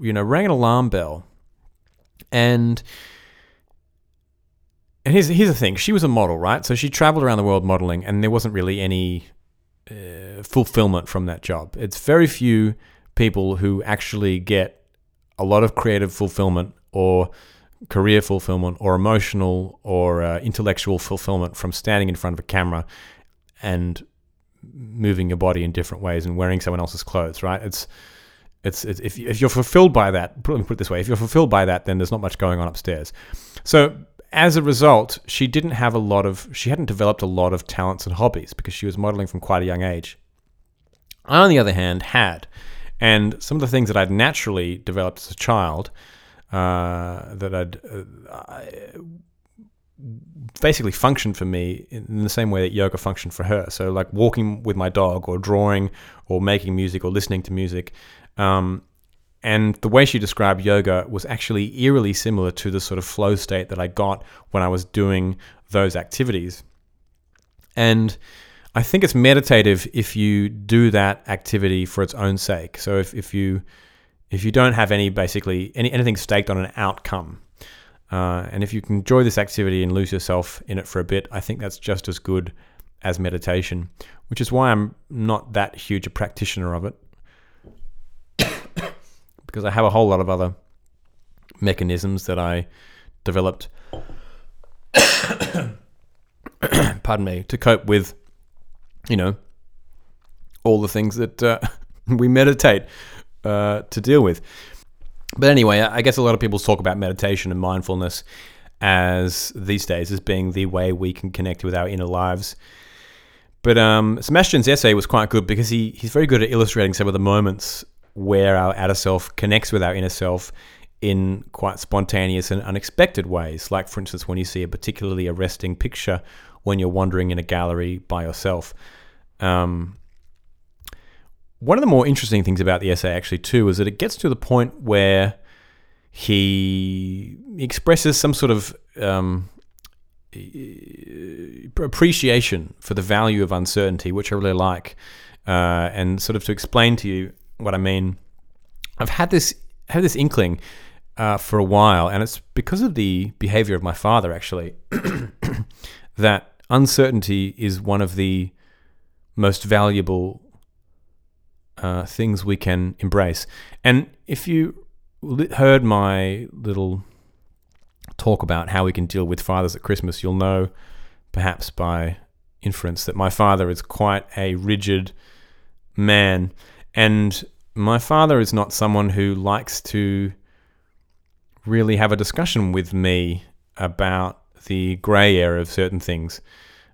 A: you know, rang an alarm bell. And and here's here's the thing: she was a model, right? So she traveled around the world modeling, and there wasn't really any uh, fulfillment from that job. It's very few people who actually get a lot of creative fulfillment or career fulfillment or emotional or uh, intellectual fulfillment from standing in front of a camera and moving your body in different ways and wearing someone else's clothes, right? It's it's, it's if, if you're fulfilled by that, me put it this way: if you're fulfilled by that, then there's not much going on upstairs. So as a result, she didn't have a lot of, she hadn't developed a lot of talents and hobbies because she was modeling from quite a young age. I, on the other hand, had. And some of the things that I'd naturally developed as a child, uh, that I'd, uh, basically functioned for me in the same way that yoga functioned for her. So, like walking with my dog, or drawing, or making music, or listening to music. Um, and the way she described yoga was actually eerily similar to the sort of flow state that I got when I was doing those activities. And I think it's meditative if you do that activity for its own sake. So if, if you if you don't have any basically any anything staked on an outcome, uh, and if you can enjoy this activity and lose yourself in it for a bit, I think that's just as good as meditation. Which is why I'm not that huge a practitioner of it, because I have a whole lot of other mechanisms that I developed. pardon me, to cope with, you know, all the things that uh, we meditate uh, to deal with. But anyway, I guess a lot of people talk about meditation and mindfulness as these days as being the way we can connect with our inner lives. But um, Sebastian's essay was quite good because he, he's very good at illustrating some of the moments where our outer self connects with our inner self in quite spontaneous and unexpected ways. Like, for instance, when you see a particularly arresting picture when you're wandering in a gallery by yourself. Um, one of the more interesting things about the essay, actually, too, is that it gets to the point where he expresses some sort of um, appreciation for the value of uncertainty, which I really like. Uh, and sort of to explain to you what I mean, I've had this had this inkling uh, for a while, and it's because of the behavior of my father, actually, that uncertainty is one of the most valuable uh, things we can embrace. And if you li- heard my little talk about how we can deal with fathers at Christmas, you'll know, perhaps by inference, that my father is quite a rigid man. And my father is not someone who likes to really have a discussion with me about the grey area of certain things.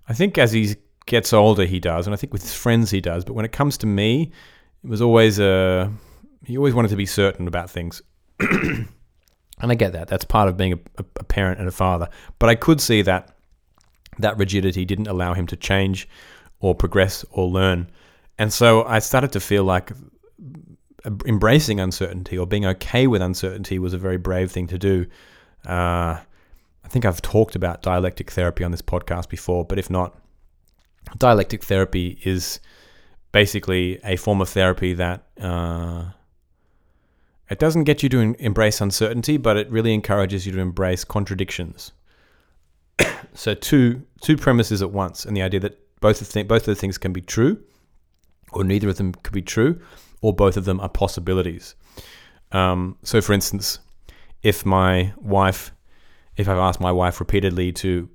A: I think as he gets older, he does, and I think with his friends, he does. But when it comes to me, it was always a he always wanted to be certain about things. and I get that. That's part of being a, a, parent and a father. But I could see that that rigidity didn't allow him to change or progress or learn. And so I started to feel like embracing uncertainty or being okay with uncertainty was a very brave thing to do. Uh, I think I've talked about dialectic therapy on this podcast before, but if not, dialectic therapy is basically a form of therapy that uh, it doesn't get you to embrace uncertainty, but it really encourages you to embrace contradictions. so two two premises at once, and the idea that both of th- both of the things can be true, or neither of them could be true, or both of them are possibilities. Um, so, for instance, if my wife, if I've asked my wife repeatedly to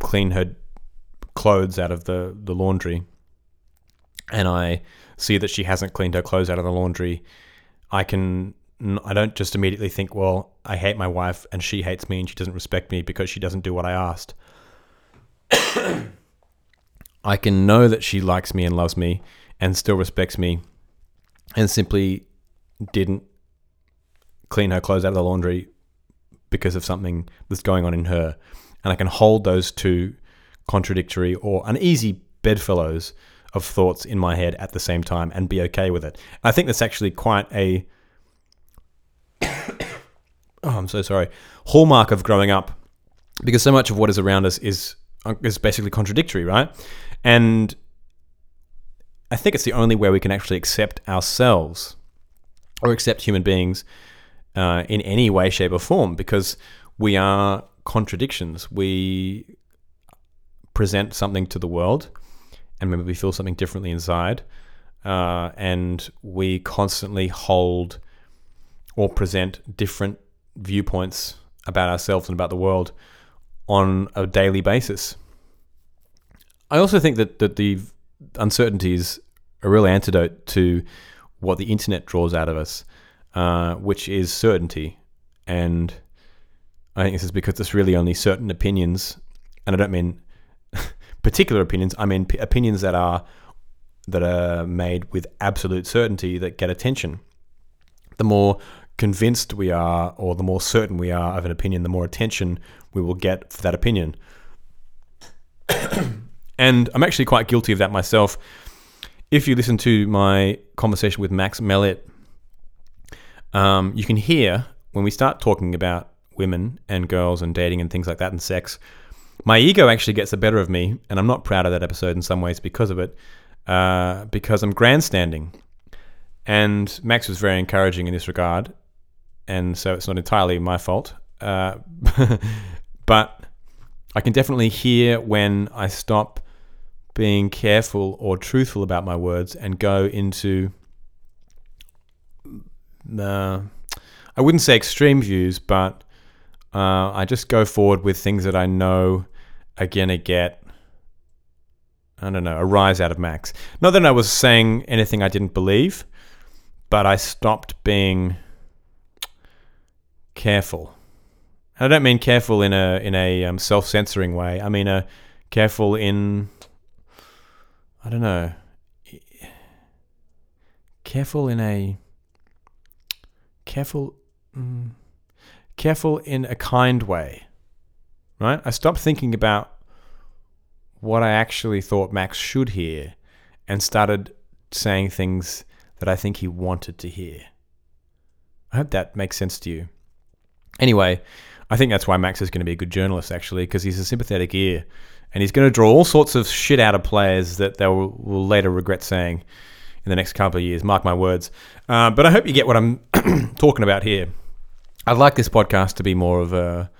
A: clean her clothes out of the, the laundry, and I see that she hasn't cleaned her clothes out of the laundry, I can I don't just immediately think, well, I hate my wife and she hates me and she doesn't respect me because she doesn't do what I asked. I can know that she likes me and loves me and still respects me and simply didn't clean her clothes out of the laundry because of something that's going on in her. And I can hold those two contradictory or uneasy bedfellows of thoughts in my head at the same time and be okay with it. I think that's actually quite a oh, I'm so sorry, hallmark of growing up because so much of what is around us is uh, is basically contradictory, right? And I think it's the only way we can actually accept ourselves or accept human beings uh, in any way, shape, or form because we are contradictions. We present something to the world and maybe we feel something differently inside. Uh, and we constantly hold or present different viewpoints about ourselves and about the world on a daily basis. I also think that, that the uncertainty is a real antidote to what the internet draws out of us, uh, which is certainty. And I think this is because it's really only certain opinions, and I don't mean particular opinions. I mean p- opinions that are that are made with absolute certainty that get attention. The more convinced we are, or the more certain we are of an opinion, the more attention we will get for that opinion. And I'm actually quite guilty of that myself. If you listen to my conversation with Max Melit, um, you can hear when we start talking about women and girls and dating and things like that and sex, my ego actually gets the better of me, and I'm not proud of that episode in some ways because of it, uh, because I'm grandstanding. And Max was very encouraging in this regard, and so it's not entirely my fault. Uh, but I can definitely hear when I stop being careful or truthful about my words and go into uh, I wouldn't say extreme views, but uh, I just go forward with things that I know are gonna get. I don't know a rise out of Max. Not that I was saying anything I didn't believe, but I stopped being careful. I don't mean careful in a in a um, self censoring way. I mean a uh, careful in I don't know careful in a careful mm, careful in a kind way. Right? I stopped thinking about what I actually thought Max should hear and started saying things that I think he wanted to hear. I hope that makes sense to you. Anyway, I think that's why Max is going to be a good journalist, actually, because he's a sympathetic ear. And he's going to draw all sorts of shit out of players that they will, will later regret saying in the next couple of years. Mark my words. Uh, but I hope you get what I'm talking about here. I'd like this podcast to be more of a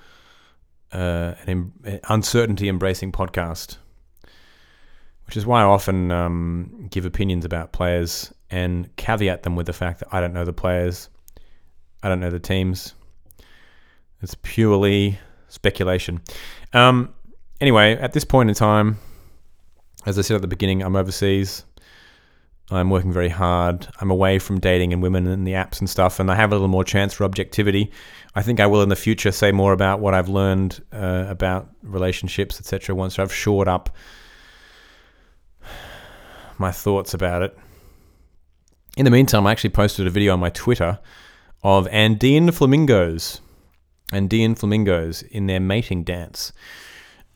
A: uh, an em- uncertainty embracing podcast, which is why I often um, give opinions about players and caveat them with the fact that I don't know the players, I don't know the teams. It's purely speculation. Um, anyway, at this point in time, as I said at the beginning, I'm overseas. I'm working very hard. I'm away from dating and women and the apps and stuff, and I have a little more chance for objectivity. I think I will in the future say more about what I've learned uh, about relationships, etc. Once I've shored up my thoughts about it. In the meantime, I actually posted a video on my Twitter of Andean flamingos, Andean flamingos in their mating dance.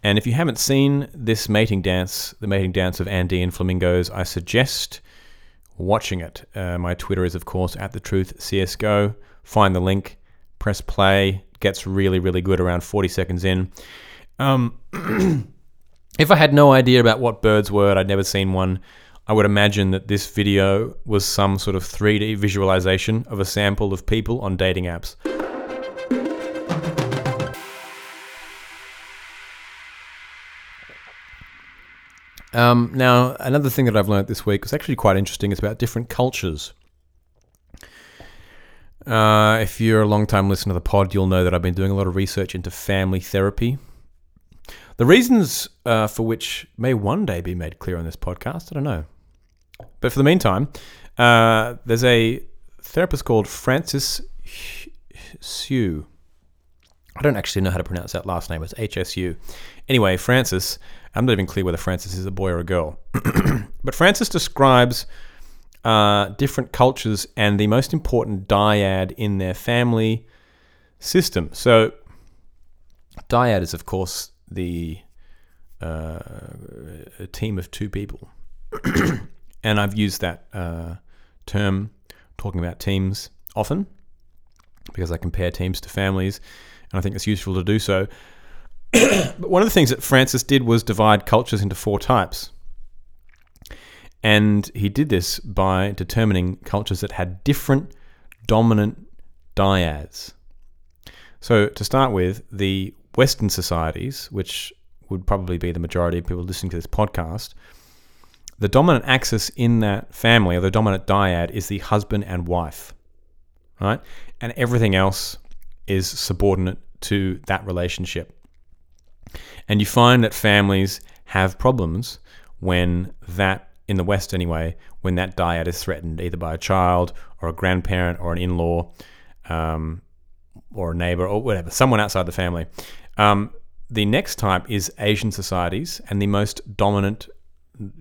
A: And if you haven't seen this mating dance, the mating dance of Andean flamingos, I suggest watching it. Uh, my Twitter is, of course, at the truth CSGO. Find the link, press play. Gets really, really good around 40 seconds in. Um, if I had no idea about what birds were, I'd never seen one. I would imagine that this video was some sort of 3D visualization of a sample of people on dating apps. Um, now, another thing that I've learned this week was actually quite interesting. It's about different cultures. Uh, if you're a long time listener to the pod, you'll know that I've been doing a lot of research into family therapy. The reasons uh, for which may one day be made clear on this podcast, I don't know. But for the meantime, uh, there's a therapist called Francis Hsu. I don't actually know how to pronounce that last name. It's HSU. Anyway, Francis I'm not even clear whether Francis is a boy or a girl. but Francis describes uh, different cultures and the most important dyad in their family system. So, dyad is, of course, the uh, a team of two people. and I've used that uh, term talking about teams often because I compare teams to families, and I think it's useful to do so. but one of the things that Francis did was divide cultures into four types. And he did this by determining cultures that had different dominant dyads. So, to start with, the Western societies, which would probably be the majority of people listening to this podcast, the dominant axis in that family, or the dominant dyad, is the husband and wife, right? And everything else is subordinate to that relationship. And you find that families have problems when that, in the West anyway, when that dyad is threatened either by a child or a grandparent or an in law um, or a neighbor or whatever, someone outside the family. Um, the next type is Asian societies, and the most dominant,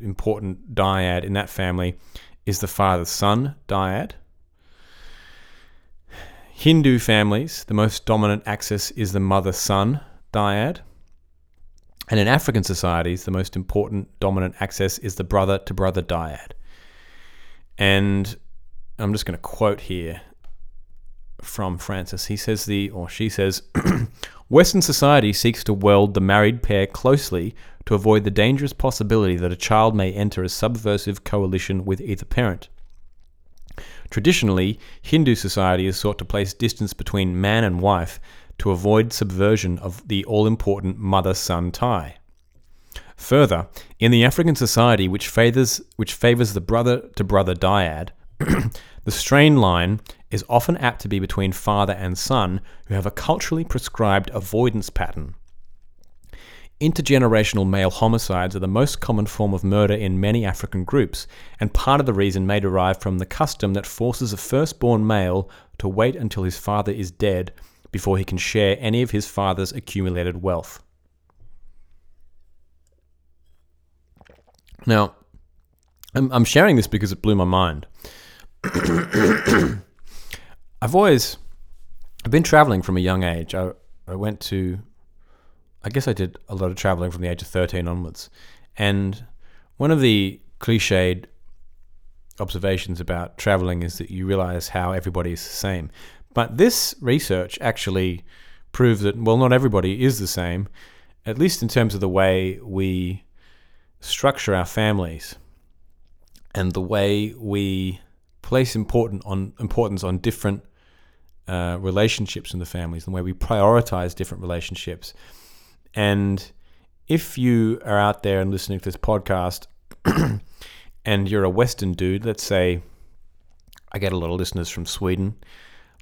A: important dyad in that family is the father son dyad. Hindu families, the most dominant axis is the mother son dyad. And in African societies, the most important dominant access is the brother to brother dyad. And I'm just going to quote here from Francis. He says the or she says Western society seeks to weld the married pair closely to avoid the dangerous possibility that a child may enter a subversive coalition with either parent. Traditionally, Hindu society has sought to place distance between man and wife to avoid subversion of the all important mother son tie. Further, in the African society which favors, which favors the brother to brother dyad, the strain line is often apt to be between father and son who have a culturally prescribed avoidance pattern. Intergenerational male homicides are the most common form of murder in many African groups, and part of the reason may derive from the custom that forces a firstborn male to wait until his father is dead before he can share any of his father's accumulated wealth. Now, I'm, I'm sharing this because it blew my mind. I've always I've been traveling from a young age. I, I went to I guess I did a lot of traveling from the age of 13 onwards. And one of the cliched observations about traveling is that you realize how everybody is the same. But this research actually proves that, well, not everybody is the same, at least in terms of the way we structure our families and the way we place important on importance on different uh, relationships in the families, and the way we prioritize different relationships. And if you are out there and listening to this podcast and you're a Western dude, let's say I get a lot of listeners from Sweden.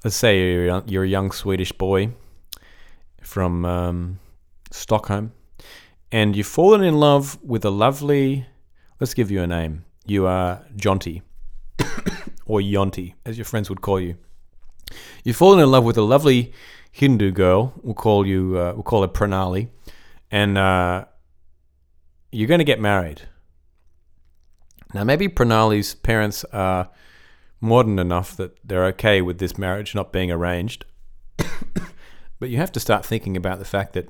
A: Let's say you're, you're a young Swedish boy from um, Stockholm and you've fallen in love with a lovely, let's give you a name. You are Jonty or Yonti, as your friends would call you. You've fallen in love with a lovely Hindu girl. We'll call you. Uh, we'll call her Pranali, and uh, you're going to get married. Now, maybe Pranali's parents are modern enough that they're okay with this marriage not being arranged. but you have to start thinking about the fact that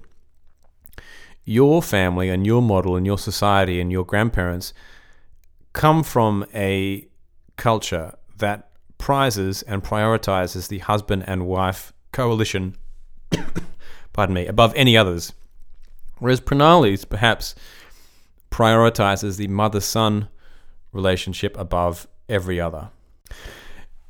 A: your family and your model and your society and your grandparents come from a culture that prizes and prioritizes the husband and wife coalition, pardon me, above any others. Whereas Pranali's perhaps prioritizes the mother son relationship above every other.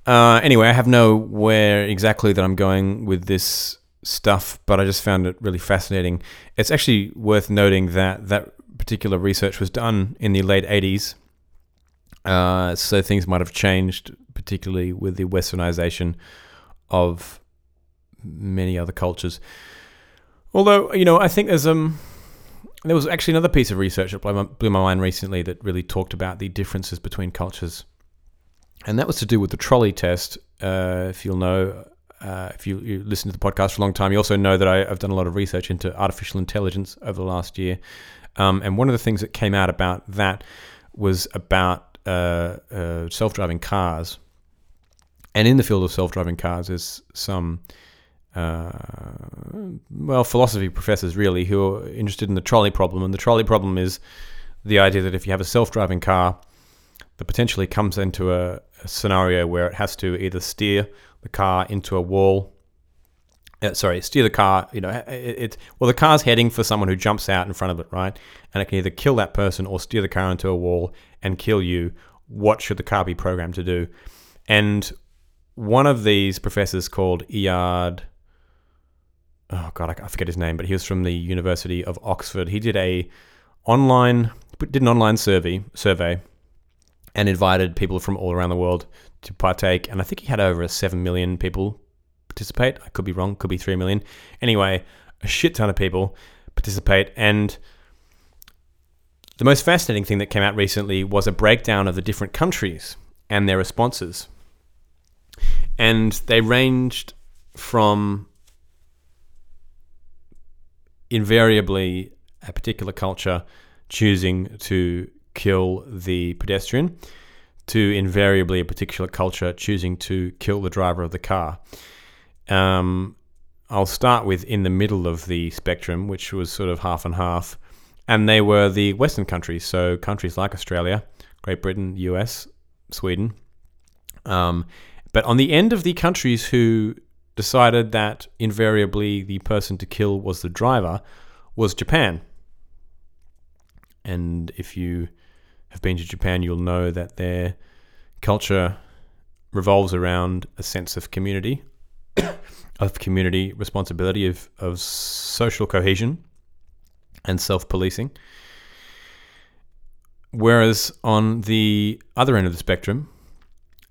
A: Uh, anyway, I have no where exactly that I'm going with this stuff, but I just found it really fascinating. It's actually worth noting that that particular research was done in the late 80s uh, so things might have changed, particularly with the westernization of many other cultures. Although, you know, I think there's um there was actually another piece of research that blew my, blew my mind recently that really talked about the differences between cultures, and that was to do with the trolley test. Uh, if you'll know, uh, if you, you listen to the podcast for a long time, you also know that I, have done a lot of research into artificial intelligence over the last year, um, and one of the things that came out about that was about uh, uh, self-driving cars, and in the field of self-driving cars, there's some uh, well philosophy professors really who are interested in the trolley problem, and the trolley problem is the idea that if you have a self-driving car that potentially comes into a scenario where it has to either steer the car into a wall uh, sorry, steer the car. You know, it, it, well, the car's heading for someone who jumps out in front of it, right? And it can either kill that person or steer the car into a wall and kill you. What should the car be programmed to do? And one of these professors called Iyad, oh god, I forget his name, but he was from the University of Oxford. He did a online did an online survey survey and invited people from all around the world to partake. And I think he had over seven million people participate. I could be wrong, could be 3 million. Anyway, a shit ton of people participate. And the most fascinating thing that came out recently was a breakdown of the different countries and their responses. And they ranged from invariably a particular culture choosing to kill the pedestrian to invariably a particular culture choosing to kill the driver of the car. Um, I'll start with in the middle of the spectrum, which was sort of half and half, and they were the Western countries, so countries like Australia, Great Britain, US, Sweden. Um, but on the end of the countries who decided that invariably the person to kill was the driver was Japan. And if you have been to Japan, you'll know that their culture revolves around a sense of community, of community responsibility, of, of social cohesion and self policing. Whereas on the other end of the spectrum,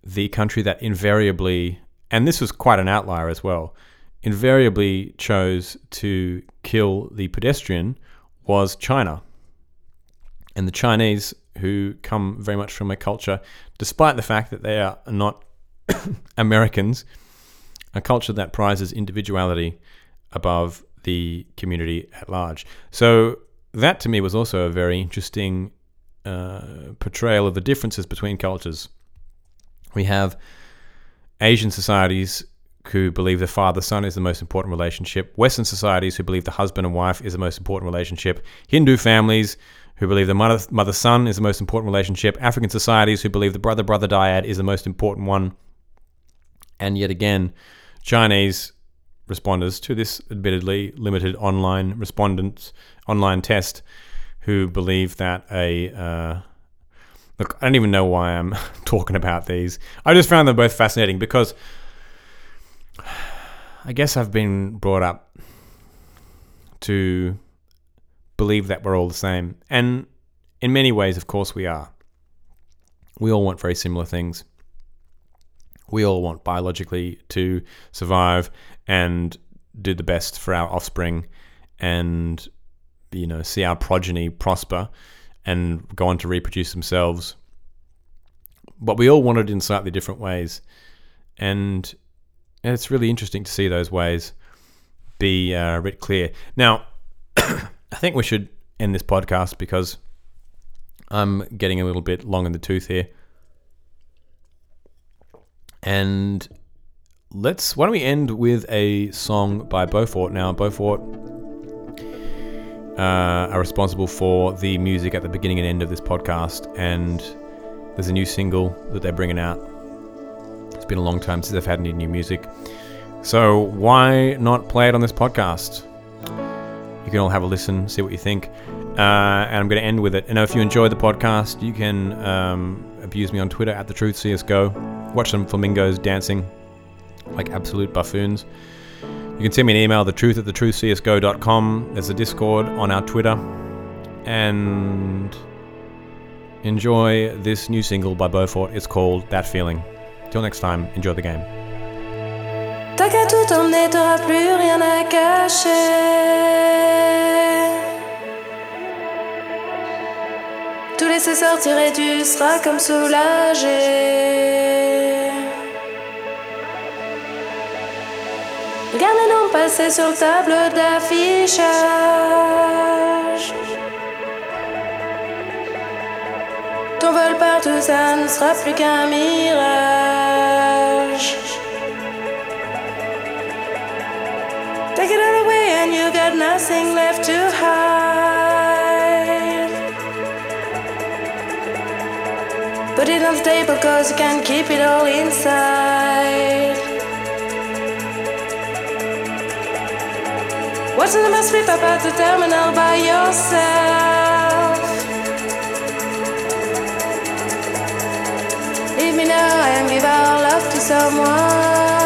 A: the country that invariably, and this was quite an outlier as well, invariably chose to kill the pedestrian was China. And the Chinese, who come very much from a culture, despite the fact that they are not Americans, a culture that prizes individuality above the community at large. So that to me was also a very interesting uh, portrayal of the differences between cultures. We have Asian societies who believe the father son is the most important relationship, Western societies who believe the husband and wife is the most important relationship, Hindu families who believe the mother mother son is the most important relationship, African societies who believe the brother brother dyad is the most important one, and yet again, Chinese responders to this admittedly limited online respondents online test who believe that a uh, look I don't even know why I'm talking about these. I just found them both fascinating because I guess I've been brought up to believe that we're all the same. And in many ways, of course, we are. We all want very similar things. We all want biologically to survive and do the best for our offspring and, you know, see our progeny prosper and go on to reproduce themselves. But we all want it in slightly different ways. And it's really interesting to see those ways be uh, writ clear. Now, I think we should end this podcast because I'm getting a little bit long in the tooth here. And let's why don't we end with a song by Beaufort? Now, Beaufort uh, are responsible for the music at the beginning and end of this podcast, and there's a new single that they're bringing out. It's been a long time since I've had any new music, so why not play it on this podcast? You can all have a listen, see what you think. Uh, and I'm going to end with it. And if you enjoy the podcast, you can um, abuse me on Twitter at the Truth CSGO. Watch some flamingos dancing like absolute buffoons. You can send me an email, the truth at thetruthcsgo.com. There's a Discord on our Twitter. And enjoy this new single by Beaufort. It's called That Feeling. Till next time, enjoy the game.
G: T'as qu'à tout emmener, t'auras plus rien à cacher. Tout laisser sortir et tu seras comme soulagé. Regarde les noms passer sur le tableau d'affichage. Ton vol partout, ça ne sera plus qu'un mirage. Take it all away and you got nothing left to hide. Put it on the table cause you can't keep it all inside. Watching them sweep up at the terminal by yourself. Me now and give our love to someone